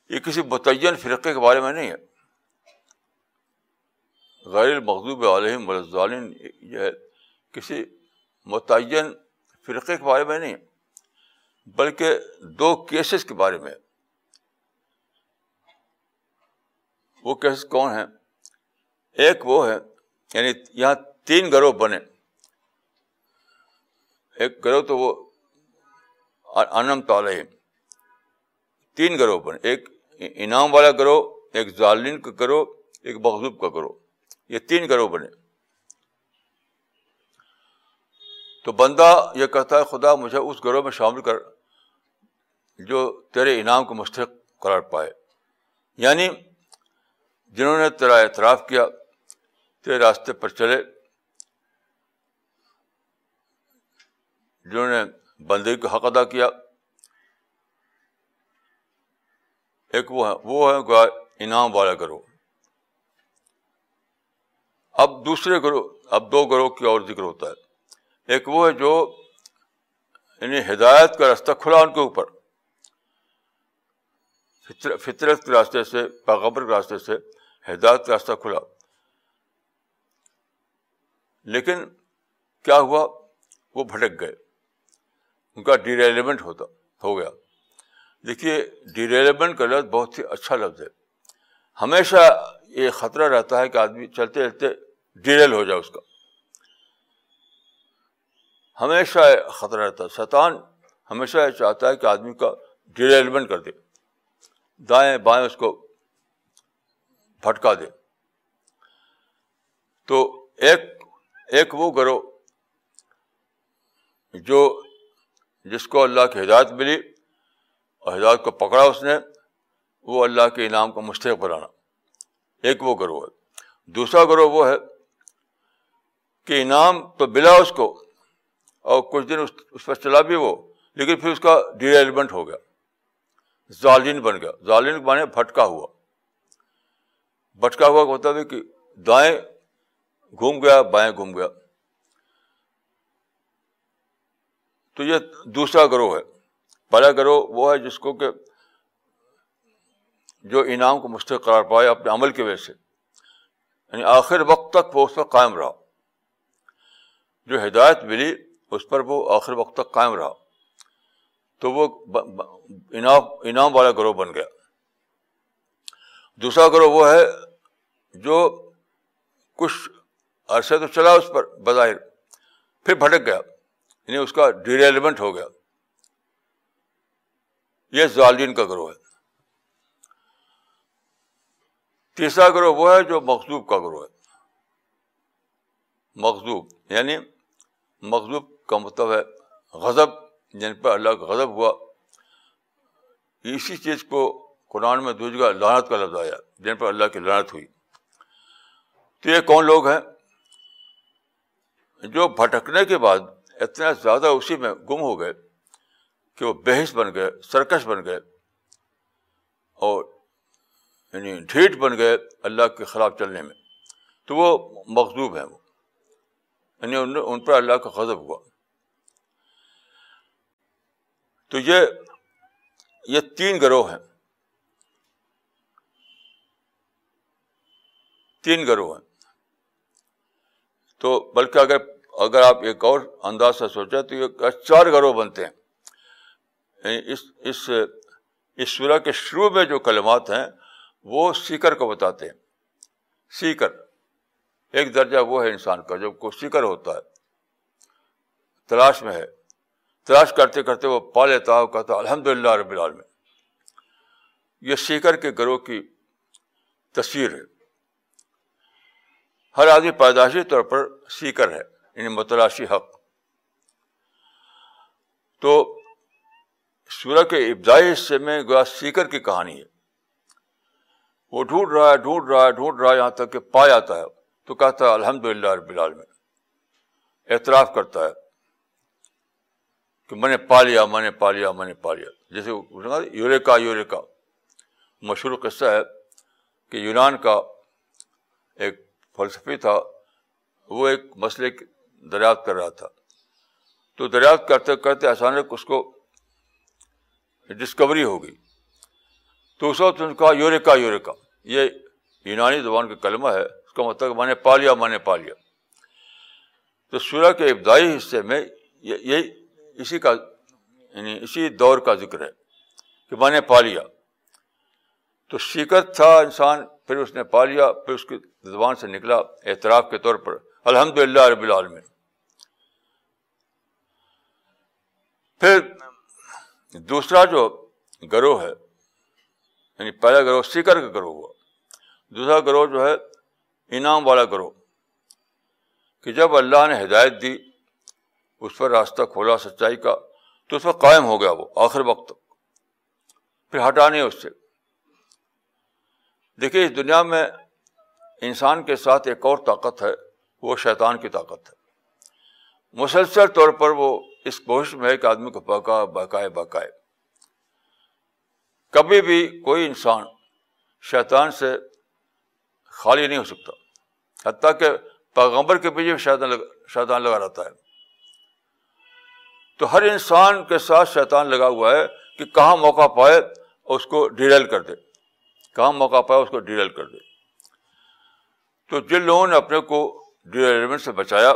یہ کسی متعین فرقے کے بارے میں نہیں ہے۔ غیر المقوب علیہم بلین یہ ہے، کسی متعین فرقے کے بارے میں نہیں بلکہ دو کیسز کے بارے میں وہ کیسز کون ہیں؟ ایک وہ ہے یعنی یہاں تین گروہ بنے۔ ایک گروہ تو وہ انم تعلیم تین گروہ بنے ایک انعام والا گروہ، ایک ظالین کا گروہ، ایک مغزوب کا گروہ۔ یہ تین گروہ بنے تو بندہ یہ کہتا ہے، خدا مجھے اس گروہ میں شامل کر، جو تیرے انعام کو مستحق قرار پائے۔ یعنی جنہوں نے تیرا اعتراف کیا، تیرے راستے پر چلے۔ جنہوں نے بندے کا حق ادا کیا، ایک وہ ہے وہ ہے انعام والا گروہ اب دوسرے گروہ اب دو گروہ کی اور ذکر ہوتا ہے۔ ایک وہ ہے جو یعنی ہدایت کا راستہ کھلا ان کے اوپر۔ فطرت کے راستے سے پیغبر کے راستے سے ہدایت کا راستہ کھلا۔ لیکن کیا ہوا؟ وہ بھٹک گئے۔ ان کا ڈیریلیمنٹ ہوتا ہو گیا۔ دیکھیے ڈیریلیمنٹ کا لفظ بہت ہی اچھا لفظ ہے۔ ہمیشہ یہ خطرہ رہتا ہے کہ آدمی چلتے چلتے ڈیریل ہو جائے اس کا۔ ہمیشہ خطرہ رہتا ہے۔ شیطان ہمیشہ یہ چاہتا ہے کہ آدمی کا ڈیریلمنٹ کر دے۔ دائیں بائیں اس کو پھٹکا دے۔ تو ایک ایک وہ گروہ جو جس کو اللہ کی ہدایت ملی اور ہدایت کو پکڑا اس نے، وہ اللہ کے انعام کو مستحق بنانا۔ ایک وہ گروہ ہے۔ دوسرا گروہ وہ ہے کہ انعام تو ملا اس کو اور کچھ دن اس پر چلا بھی وہ، لیکن پھر اس کا ڈیویلپمنٹ ہو گیا۔ ظالین بن گیا۔ ظالین بنے پھٹکا ہوا۔ بٹکا ہوا ہوتا مطلب ہے کہ دائیں گھوم گیا، بائیں گھوم گیا۔ تو یہ دوسرا گروہ ہے۔ پہلا گروہ وہ ہے جس کو کہ جو انعام کو مستحق قرار پائے اپنے عمل کی وجہ سے۔ یعنی آخر وقت تک وہ اس پر قائم رہا۔ جو ہدایت ملی اس پر وہ آخر وقت تک قائم رہا۔ تو وہ انعام انعام والا گروہ بن گیا۔ دوسرا گروہ وہ ہے جو کچھ عرصے تو چلا اس پر بظاہر، پھر بھٹک گیا۔ یعنی اس کا ڈیریلیمنٹ ہو گیا۔ یہ ظالین کا گروہ ہے۔ تیسرا گروہ وہ ہے جو مخصوب کا گروہ ہے۔ مخصوب یعنی مخصوب کا مطلب ہے غضب جن پر اللہ کا غضب ہوا۔ اسی چیز کو قرآن میں دو جگہ لانت کا لفظ آیا جن پر اللہ کی لانت ہوئی۔ تو یہ کون لوگ ہیں؟ جو بھٹکنے کے بعد اتنا زیادہ اسی میں گم ہو گئے کہ وہ بحث بن گئے، سرکش بن گئے اور یعنی ڈھیٹ بن گئے اللہ کے خلاف چلنے میں۔ تو وہ مخصوب ہیں وہ۔ یعنی ان پر اللہ کا غضب ہوا۔ تو یہ یہ تین گروہ ہیں۔ تین گروہ ہیں۔ تو بلکہ اگر اگر آپ ایک اور انداز سے سوچیں تو یہ چار گروہ بنتے ہیں۔ یعنی اس اس اس سورہ کے شروع میں جو کلمات ہیں وہ سیکر کو بتاتے ہیں۔ سیکر، ایک درجہ وہ ہے انسان کا جب کوئی سیکر ہوتا ہے، تلاش میں ہے۔ تلاش کرتے کرتے وہ پا لیتا کہتا الحمد للہ رب العالمین۔ یہ سیکر کے گروہ کی تصویر ہے۔ ہر آدمی پیدائشی طور پر سیکر ہے۔ یعنی متلاشی حق۔ تو سورہ کے ابتدائی حصے میں گویا سیکر کی کہانی ہے۔ وہ ڈھونڈ رہا ہے، ڈھونڈ رہا ہے، ڈھونڈ رہا ہے، یہاں تک کہ پا جاتا ہے۔ تو کہتا ہے الحمد للہ رب العالمین۔ اعتراف کرتا ہے کہ میں نے پا لیا، میں نے پا لیا، میں نے پا لیا۔ جیسے یوریکا یوریکا۔ مشہور قصہ ہے کہ یونان کا ایک فلسفی تھا۔ وہ ایک مسئلے دریافت کر رہا تھا۔ تو دریافت کرتے کرتے اچانک اس کو ڈسکوری ہوگی تو اس وقت ان کا یوریکا یوریکا۔ یہ یونانی زبان کا کلمہ ہے۔ اس کا مطلب میں نے پا لیا میں نے پا لیا تو سورہ کے ابتدائی حصے میں یہ اسی کا یعنی اسی دور کا ذکر ہے کہ میں نے پا لیا تو شکت تھا انسان، پھر اس نے پا لیا پھر اس کی زبان سے نکلا اعتراف کے طور پر۔ الحمد للہ رب العالمین پھر دوسرا جو گروہ ہے یعنی پہلا گروہ سیکر کا گروہ ہوا دوسرا گروہ جو ہے انعام والا گروہ کہ جب اللہ نے ہدایت دی اس پر راستہ کھولا سچائی کا تو اس پر قائم ہو گیا وہ آخر وقت تک پھر ہٹانے اس سے دیکھیے اس دنیا میں انسان کے ساتھ ایک اور طاقت ہے وہ شیطان کی طاقت ہے۔ مسلسل طور پر وہ اس کوشش میں ہے کہ آدمی کو بکا بکائے بکائے کبھی بھی کوئی انسان شیطان سے خالی نہیں ہو سکتا، حتیٰ کہ پیغمبر کے پیچھے شیطان شیطان لگا رہتا ہے۔ تو ہر انسان کے ساتھ شیطان لگا ہوا ہے کہ کہاں موقع پائے اس کو ڈیریل کر دے۔ کہاں موقع پایا اس کو ڈیریل کر دے۔ تو جن لوگوں نے اپنے کو ڈیریلمنٹ سے بچایا۔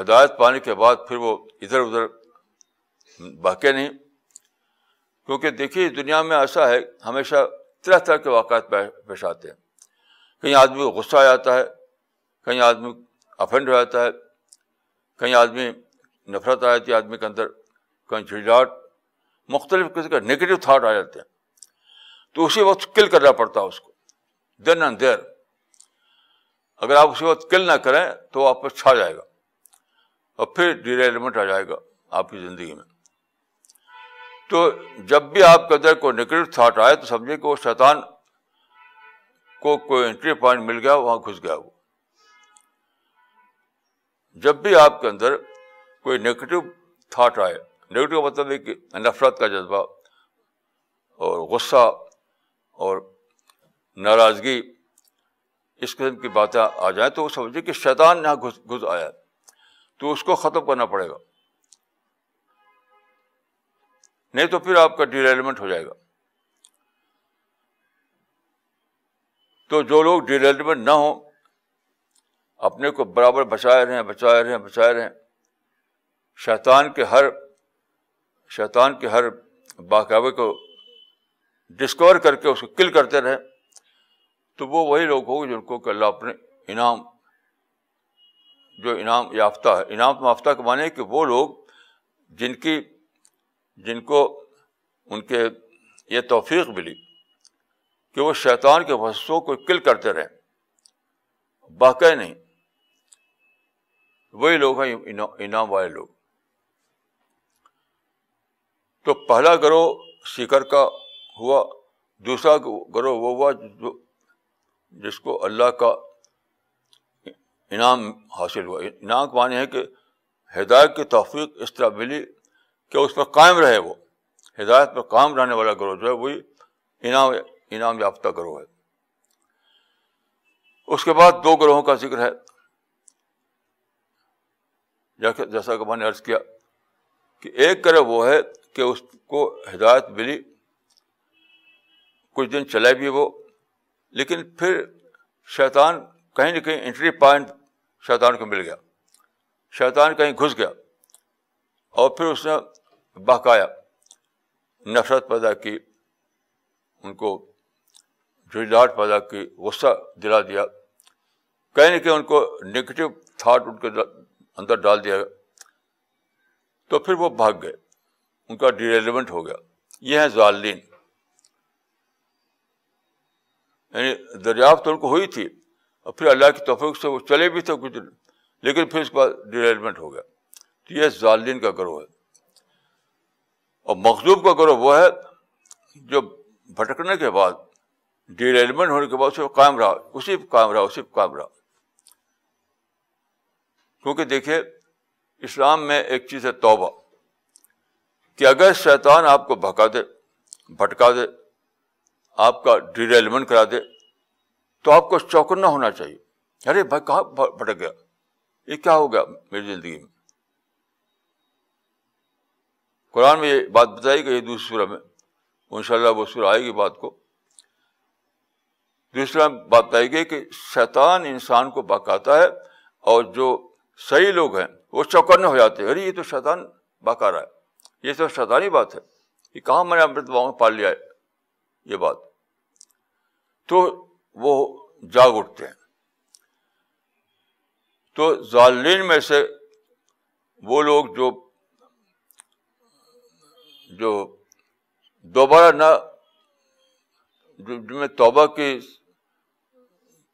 ہدایت پانے کے بعد پھر وہ ادھر ادھر بہکے نہیں۔ کیونکہ دیکھیے دنیا میں ایسا ہے، ہمیشہ طرح طرح کے واقعات پیش آتے ہیں۔ کہیں آدمی کو غصہ آ جاتا ہے، کہیں آدمی افینڈ ہو جاتا ہے، کہیں آدمی نفرت آ جاتی ہے آدمی کے اندر، کہیں جھجھاٹ مختلف قسم کا نگیٹو تھاٹ آ جاتے ہیں۔ تو اسی وقت کل کرنا پڑتا ہے اس کو۔ دین اینڈ دیر اگر آپ اسی وقت کل نہ کریں تو آپ پر چھا جائے گا اور پھر ڈیریلمنٹ آ جائے گا آپ کی زندگی میں۔ تو جب بھی آپ کے اندر کوئی نگیٹو تھاٹ آئے تو سمجھے کہ وہ شیطان کو کوئی انٹری پوائنٹ مل گیا، وہاں گھس گیا وہ۔ جب بھی آپ کے اندر کوئی نگیٹو تھاٹ آئے، نگیٹو کا مطلب ہے کہ نفرت کا جذبہ اور غصہ اور ناراضگی اس قسم کی باتیں آ جائیں تو وہ سمجھے کہ شیطان یہاں گھس گھس آیا تو اس کو ختم کرنا پڑے گا۔ نہیں تو پھر آپ کا ڈیریلمنٹ ہو جائے گا۔ تو جو لوگ ڈیریلمنٹ نہ ہوں، اپنے کو برابر بچائے رہے بچائے رہے بچائے رہے شیطان کے ہر شیطان کے ہر باقاعدے کو ڈسکور کر کے اس کو کل کرتے رہے۔ تو وہ وہی لوگ ہو جن کو کہ اللہ اپنے انعام جو انعام یافتہ ہے، انعام یافتہ کے معنی کہ وہ لوگ جن کی، جن کو ان کے یہ توفیق ملی کہ وہ شیطان کے وسوں کو کل کرتے رہیں۔ باقی نہیں۔ وہی لوگ ہیں، انعام والے لوگ۔ تو پہلا گروہ سیکر کا ہوا، دوسرا گروہ وہ ہوا جو جس کو اللہ کا انعام حاصل ہوا۔ انعام کا معنی ہے کہ ہدایت کی توفیق اس طرح ملی کہ اس پر قائم رہے وہ۔ ہدایت پر قائم رہنے والا گروہ جو ہے وہی انعام انعام یافتہ گروہ ہے۔ اس کے بعد دو گروہوں کا ذکر ہے۔ جیسا کہ میں نے عرض کیا کہ ایک گروہ وہ ہے کہ اس کو ہدایت ملی۔ کچھ دن چلے بھی وہ۔ لیکن پھر شیطان کہیں نہ کہیں انٹری پوائنٹ شیطان کو مل گیا۔ شیطان کہیں گھس گیا اور پھر اس نے بہکایا۔ نفرت پیدا کی، ان کو جھجلاہٹ پیدا کی، غصہ دلا دیا۔ کہیں نہ کہیں ان کو نگیٹو تھاٹ ان کے اندر ڈال دیا۔ تو پھر وہ بھاگ گئے۔ ان کا ڈیریلیونٹ ہو گیا۔ یہ ہے ظالین یعنی دریافت ان کو ہوئی تھی اور پھر اللہ کی توفیق سے وہ چلے بھی تھے کچھ لیکن پھر اس کے بعد ڈیریلمنٹ ہو گیا۔ تو یہ ظالین کا گروہ ہے۔ اور مخصوب کا گروہ وہ ہے جو بھٹکنے کے بعد ڈیریلمنٹ ہونے کے بعد اسے قائم رہا، اسی پہ قائم رہا، اسی پہ قائم رہا۔ کیونکہ دیکھیے، اسلام میں ایک چیز ہے توبہ، کہ اگر شیطان آپ کو بھکا دے، بھٹکا دے آپ کا ڈیریلمنٹ کرا دے تو آپ کو چوکنا ہونا چاہیے۔ ارے بھائی، کہاں بھٹک گیا؟ یہ کیا ہو گیا میری زندگی میں؟ قرآن میں یہ بات بتائی گئی دوسری سورہ میں۔ ان شاء اللہ وہ سورہ آئے گی بات کو۔ دوسرا بات بتائی گئی کہ شیطان انسان کو بکاتا ہے اور جو صحیح لوگ ہیں وہ چوکنے ہو جاتے۔ ہیں ارے، یہ تو شیطان بکا رہا ہے۔ یہ تو شیطانی بات ہے۔ یہ کہاں میں نے امرت باؤں پال لیا ہے؟ یہ بات۔ تو وہ جاگ اٹھتے ہیں۔ تو ظالین میں سے وہ لوگ جو جو دوبارہ نہ جن میں توبہ کی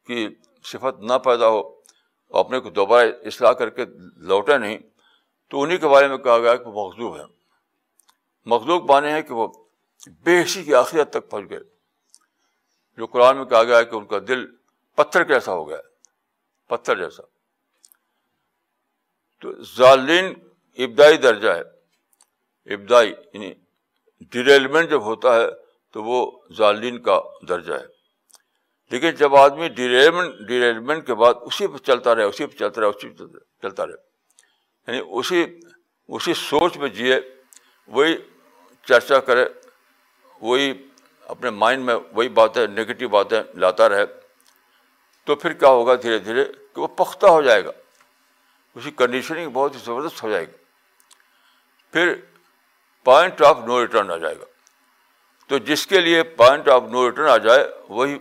کی صفت نہ پیدا ہو اپنے کو دوبارہ اصلاح کر کے لوٹے نہیں، تو انہیں کے بارے میں کہا گیا کہ وہ مخصوب ہے مخلوق بانے ہیں کہ وہ بے حسی کی آخریت تک پہنچ گئے۔ جو قرآن میں کہا گیا کہ ان کا دل پتھر کیسا ہو گیا پتھر جیسا۔ تو ظالین ابدائی درجہ ہے۔ ابدائی یعنی ڈیریلمنٹ جب ہوتا ہے تو وہ ظالین کا درجہ ہے۔ لیکن جب آدمی ڈیریلمنٹ ڈیریلمنٹ کے بعد اسی پہ چلتا رہے، اسی پہ چلتا رہے، اسی پہ چلتا رہے۔ یعنی اسی اسی سوچ میں جیے، وہی چرچا کرے۔ وہی اپنے مائنڈ میں وہی باتیں نگیٹو باتیں لاتا رہے، تو پھر کیا ہوگا دھیرے دھیرے کہ وہ پختہ ہو جائے گا۔ اس کی کنڈیشننگ بہت ہی زبردست ہو جائے گی۔ پھر پوائنٹ آف نو ریٹرن آ جائے گا۔ تو جس کے لیے پوائنٹ آف نو ریٹرن آ جائے، وہی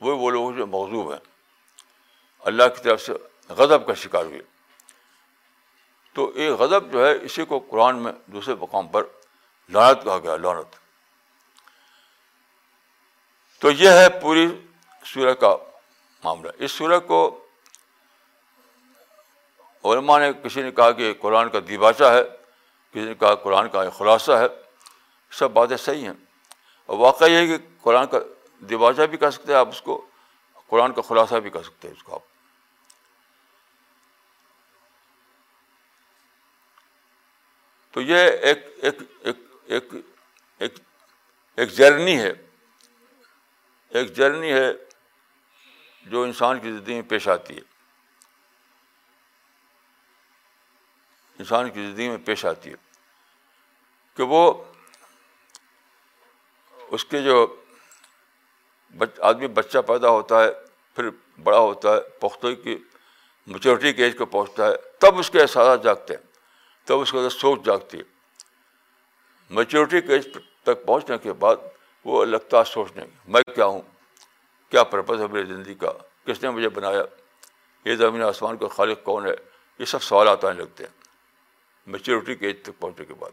وہی وہ لوگ جو موضوع ہیں۔ اللہ کی طرف سے غضب کا شکار ہوئے۔ تو یہ غضب جو ہے، اسی کو قرآن میں دوسرے مقام پر لانت کہا گیا لانت تو یہ ہے پوری سورہ کا معاملہ۔ اس سورہ کو علماء نے کسی نے کہا کہ قرآن کا دیباچہ ہے، کسی نے کہا قرآن کا خلاصہ ہے۔ سب باتیں صحیح ہیں۔ اور واقعہ یہ ہے کہ قرآن کا دیباچہ بھی کہہ سکتے ہیں آپ اس کو، قرآن کا خلاصہ بھی کہہ سکتے ہیں اس کو آپ۔ تو یہ ایک ایک ایک ایک ایک ایک جرنی ہے۔ ایک جرنی ہے جو انسان کی زندگی میں پیش آتی ہے۔ انسان کی زندگی میں پیش آتی ہے کہ وہ اس کے جو آدمی بچہ پیدا ہوتا ہے، پھر بڑا ہوتا ہے پختوں کی میچورٹی کے ایج کو پہنچتا ہے، تب اس کے احساسات جاگتے ہیں، تب اس کے اندر سوچ جاگتی ہے۔ میچورٹی کے ایج تک پہنچنے کے بعد وہ لگتا ہے سوچنے میں کیا ہوں؟ کیا پرپز ہے میری زندگی کا؟ کس نے مجھے بنایا؟ یہ زمین آسمان کا خالق کون ہے؟ یہ سب سوالات آنے لگتے ہیں۔ میچورٹی کے ایج تک پہنچنے کے بعد۔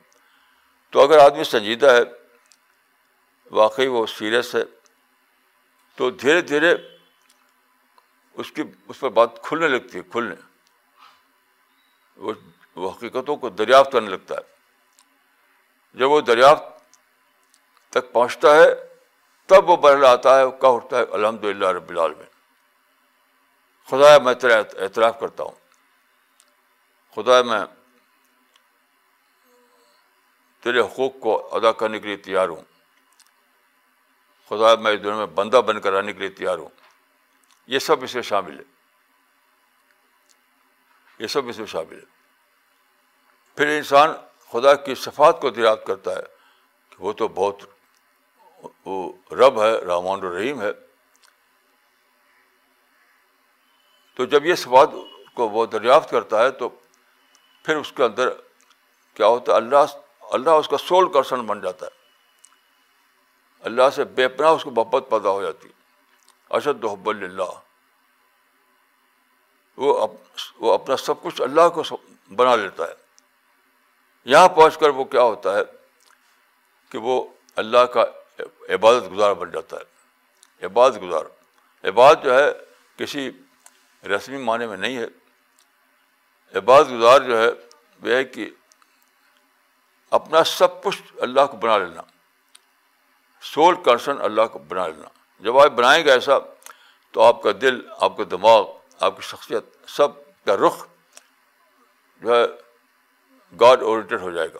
تو اگر آدمی سنجیدہ ہے، واقعی وہ سیریس ہے، تو دھیرے دھیرے اس کی، اس پر بات کھلنے لگتی ہے، کھلنے۔ وہ حقیقتوں کو دریافت کرنے لگتا ہے۔ جب وہ دریافت تک پہنچتا ہے، تب وہ برل آتا ہے کہا اٹھتا ہے الحمد للہ رب العالمین۔ خدا میں تیرا اعتراف کرتا ہوں۔ خدا میں تیرے حقوق کو ادا کرنے کے لیے تیار ہوں۔ خدا میں اس دنیا میں بندہ بن کر آنے کے لیے تیار ہوں۔ یہ سب اس میں شامل ہے۔ یہ سب اس میں شامل ہے۔ پھر انسان خدا کی صفات کو دریافت کرتا ہے کہ وہ تو بہت وہ رب ہے، رحمان الرحیم ہے۔ تو جب یہ صفات کو وہ دریافت کرتا ہے تو پھر اس کے اندر کیا ہوتا ہے؟ اللہ اللہ اس کا سول کرسن بن جاتا ہے۔ اللہ سے بے پناہ اس کو محبت پیدا ہو جاتی اشد حب اللہ وہ وہ اپنا سب کچھ اللہ کو بنا لیتا ہے۔ یہاں پہنچ کر وہ کیا ہوتا ہے؟ کہ وہ اللہ کا عبادت گزار بن جاتا ہے۔ عبادت گزار عبادت جو ہے کسی رسمی معنی میں نہیں ہے۔ عبادت گزار جو ہے وہ ہے کہ اپنا سب کچھ اللہ کو بنا لینا۔ سول کنسرن اللہ کو بنا لینا۔ جب آپ بنائیں گے ایسا تو آپ کا دل، آپ کا دماغ، آپ کی شخصیت سب کا رخ جو ہے گاڈ اورینٹیڈ ہو جائے گا۔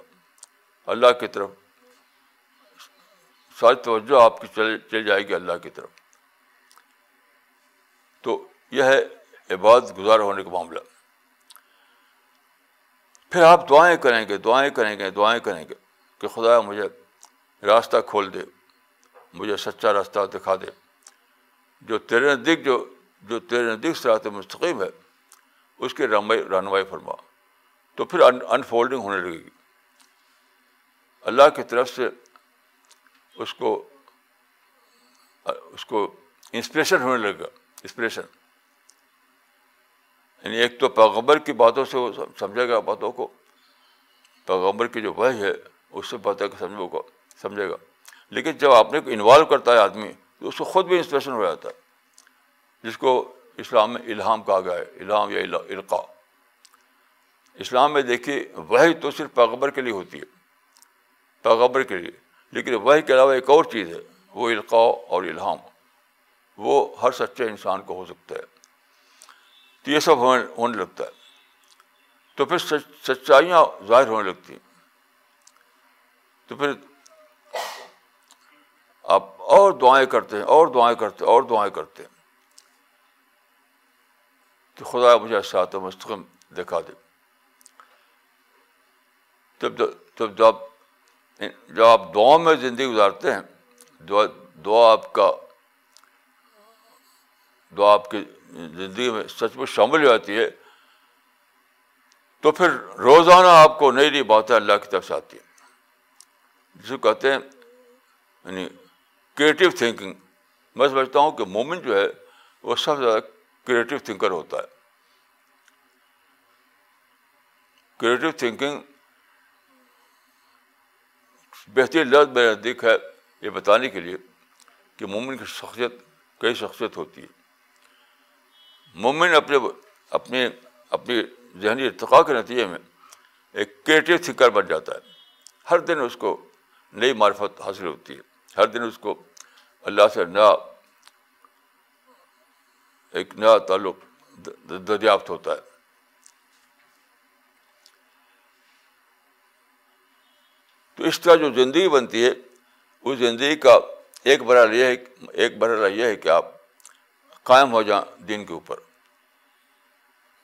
اللہ کی طرف ساری توجہ آپ کی چل چل جائے گی اللہ کی طرف۔ تو یہ ہے عبادت گزار ہونے کا معاملہ۔ پھر آپ دعائیں کریں گے، دعائیں کریں گے، دعائیں کریں گے کہ خدا مجھے راستہ کھول دے، مجھے سچا راستہ دکھا دے۔ جو تیرے نزدیک، جو جو تیرے نزدیک سرات مستقیم ہے، اس کی رنمائی رہنمائی فرما۔ تو پھر انفولڈنگ ہونے لگے گی۔ اللہ کی طرف سے اس کو اس کو انسپریشن ہونے لگے گا انسپریشن یعنی ایک تو پیغمبر کی باتوں سے وہ سمجھے گا باتوں کو، پیغمبر کی جو وحی ہے، اس سے باتیں سمجھو گا، سمجھے گا۔ لیکن جب آپ نے انوالو کرتا ہے آدمی، تو اس کو خود بھی انسپریشن ہو جاتا ہے۔ جس کو اسلام میں الہام کہا گیا ہے، الہام یا القاع اسلام میں دیکھیے وہی تو صرف پیغبر کے لیے ہوتی ہے پیغبر کے لیے۔ لیکن وہی کے علاوہ ایک اور چیز ہے، وہ القاع اور الہام۔ وہ ہر سچے انسان کو ہو سکتا ہے۔ تو یہ سب ہونے ہونے لگتا ہے۔ تو پھر سچائیاں ظاہر ہونے لگتی ہیں۔ تو پھر آپ اور دعائیں کرتے ہیں، اور دعائیں کرتے اور دعائیں کرتے ہیں۔ تو خدا مجھے ساتھ مستقم دکھا دے۔ تب تب جب جب آپ دعاؤں میں زندگی گزارتے ہیں، دعا دعا آپ کا، دعا آپ کی زندگی میں سچ مچ شامل ہو جاتی ہے، تو پھر روزانہ آپ کو نئی نئی باتیں اللہ کی طرف سے آتی ہیں۔ جس کو کہتے ہیں یعنی کریٹیو تھنکنگ میں سمجھتا ہوں کہ مومن جو ہے، وہ سب سے زیادہ کریٹیو تھنکر ہوتا ہے۔ کریٹیو تھنکنگ بہترین لفظ میرا نزدیک ہے یہ بتانے کے لیے کہ مومن کی شخصیت کئی شخصیت ہوتی ہے۔ مومن اپنے اپنے، اپنی ذہنی ارتقاء کے نتیجے میں ایک کریٹیو تھنکر بن جاتا ہے۔ ہر دن اس کو نئی معرفت حاصل ہوتی ہے۔ ہر دن اس کو اللہ سے نیا، ایک نیا تعلق دریافت ہوتا ہے۔ تو اس طرح جو زندگی بنتی ہے، اس زندگی کا ایک برا یہ ہے، ایک برا یہ ہے کہ آپ قائم ہو جائیں دین کے اوپر۔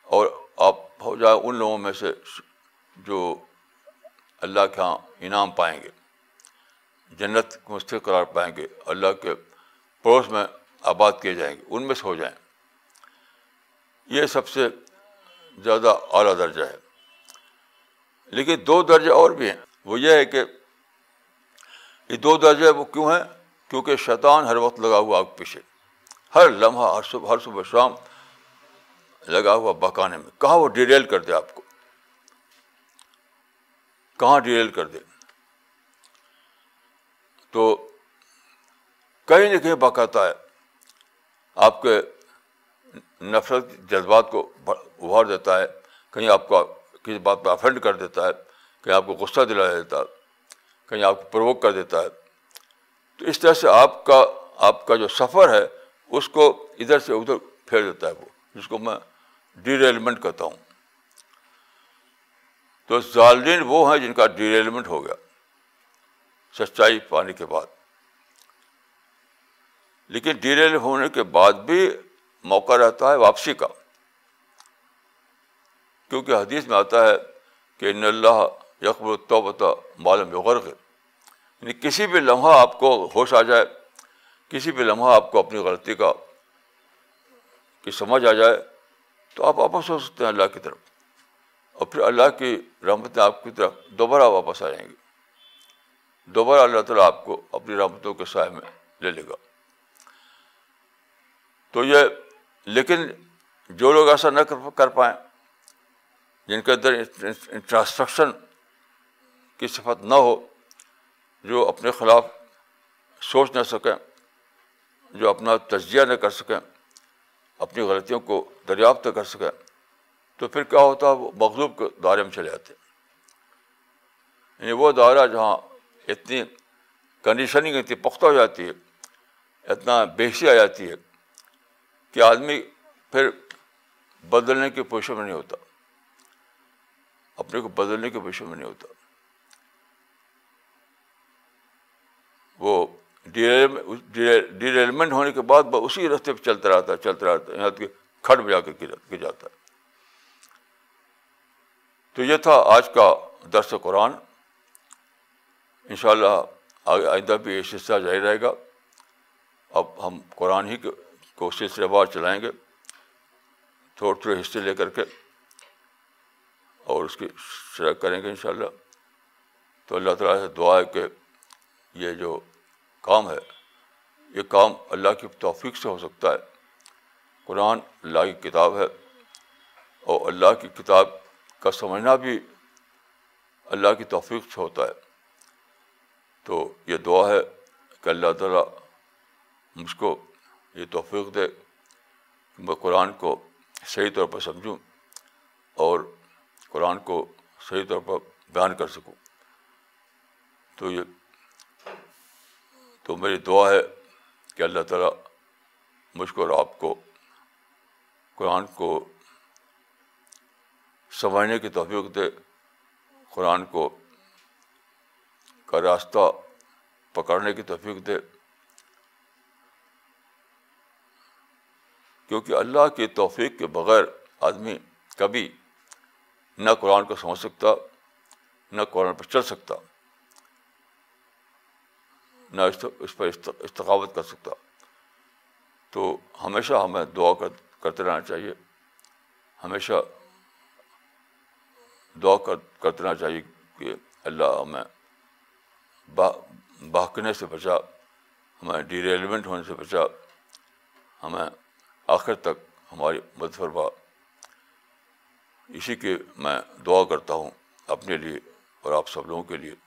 اور آپ ہو جائیں ان لوگوں میں سے جو اللہ کے یہاں انعام پائیں گے، جنت مستق قرار پائیں گے، اللہ کے پڑوس میں آباد کیے جائیں گے، ان میں سے ہو جائیں۔ یہ سب سے زیادہ اعلیٰ درجہ ہے۔ لیکن دو درجے اور بھی ہیں۔ وہ یہ ہے کہ یہ دو درجے وہ کیوں ہیں؟ کیونکہ شیطان ہر وقت لگا ہوا آگ پیچھے۔ ہر لمحہ، ہر صبح ہر صبح شام لگا ہوا بہکانے میں۔ کہاں وہ ڈیریل کر دے آپ کو؟ کہاں ڈیریل کر دے؟ تو کہیں نہ کہیں بکاتا ہے۔ آپ کے نفرت جذبات کو ابھار دیتا ہے۔ کہیں آپ کا کسی بات پہ افینڈ کر دیتا ہے۔ کہیں آپ کو غصہ دلا دیتا ہے، کہیں آپ کو پروک کر دیتا ہے۔ تو اس طرح سے آپ کا آپ کا جو سفر ہے، اس کو ادھر سے ادھر پھیر دیتا ہے وہ، جس کو میں ڈیریلمنٹ کہتا ہوں۔ تو ظالین وہ ہیں جن کا ڈیریلمنٹ ہو گیا، سچائی پانے کے بعد۔ لیکن ڈیریل ہونے کے بعد بھی موقع رہتا ہے واپسی کا۔ کیونکہ حدیث میں آتا ہے کہ ان اللہ یقب الطبۃ معلوم غرق یعنی کسی بھی لمحہ آپ کو ہوش آ جائے، کسی بھی لمحہ آپ کو اپنی غلطی کا، کی سمجھ آ جائے، تو آپ واپس ہو سکتے ہیں اللہ کی طرف۔ اور پھر اللہ کی رحمتیں آپ کی طرف دوبارہ واپس آ جائیں گی۔ دوبارہ اللہ تعالیٰ آپ کو اپنی رحمتوں کے سائے میں لے لے گا۔ تو یہ، لیکن جو لوگ ایسا نہ کر پائیں، جن کے اندر انٹراسٹرکشن کی صفت نہ ہو، جو اپنے خلاف سوچ نہ سکیں جو اپنا تجزیہ نہ کر سکیں اپنی غلطیوں کو دریافت کر سکیں تو پھر کیا ہوتا ہے وہ مغلوب کے دائرے میں چلے جاتے۔ ہیں یعنی وہ دائرہ جہاں اتنی کنڈیشننگ اتنی پختہ ہو جاتی ہے، اتنا بےحسی آ جاتی ہے کہ آدمی پھر بدلنے کی پوزیشن میں نہیں ہوتا۔ اپنے کو بدلنے کی پوزیشن میں نہیں ہوتا۔ وہ ڈیریلمنٹ ہونے کے بعد وہ اسی رستے پہ چلتا رہتا ہے، چلتا رہتا ہے، یہاں تک کھٹ بجا کے گر جاتا ہے۔ تو یہ تھا آج کا درس قرآن۔ ان شاء اللہ آئندہ بھی یہ سلسلہ جاری رہے گا۔ اب ہم قرآن ہی کو سلسلے بار چلائیں گے۔ تھوڑے تھوڑے حصے لے کر کے اور اس کی شرح کریں گے ان شاء اللہ تو اللہ تعالیٰ سے دعا ہے کہ یہ جو کام ہے، یہ کام اللہ کی توفیق سے ہو سکتا ہے۔ قرآن اللہ کی کتاب ہے اور اللہ کی کتاب کا سمجھنا بھی اللہ کی توفیق سے ہوتا ہے۔ تو یہ دعا ہے کہ اللہ تعالیٰ مجھ کو یہ توفیق دے کہ میں قرآن کو صحیح طور پر سمجھوں اور قرآن کو صحیح طور پر بیان کر سکوں۔ تو یہ تو میری دعا ہے کہ اللہ تعالیٰ مجھ کو اور آپ کو قرآن کو سمجھنے کی توفیق دے، قرآن کو کا راستہ پکڑنے کی توفیق دے۔ کیونکہ اللہ کی توفیق کے بغیر آدمی کبھی نہ قرآن کو سمجھ سکتا، نہ قرآن پر چل سکتا۔ نہ اس پر استقاوت کر سکتا۔ تو ہمیشہ ہمیں دعا کرتے رہنا چاہیے۔ ہمیشہ دعا کر کرتے رہنا چاہیے کہ اللہ ہمیں بہکنے سے بچا، ہمیں ڈیریلیونٹ ہونے سے بچا، ہمیں آخر تک ہماری فرما۔ اسی کے میں دعا کرتا ہوں اپنے لیے اور آپ سب لوگوں کے لیے۔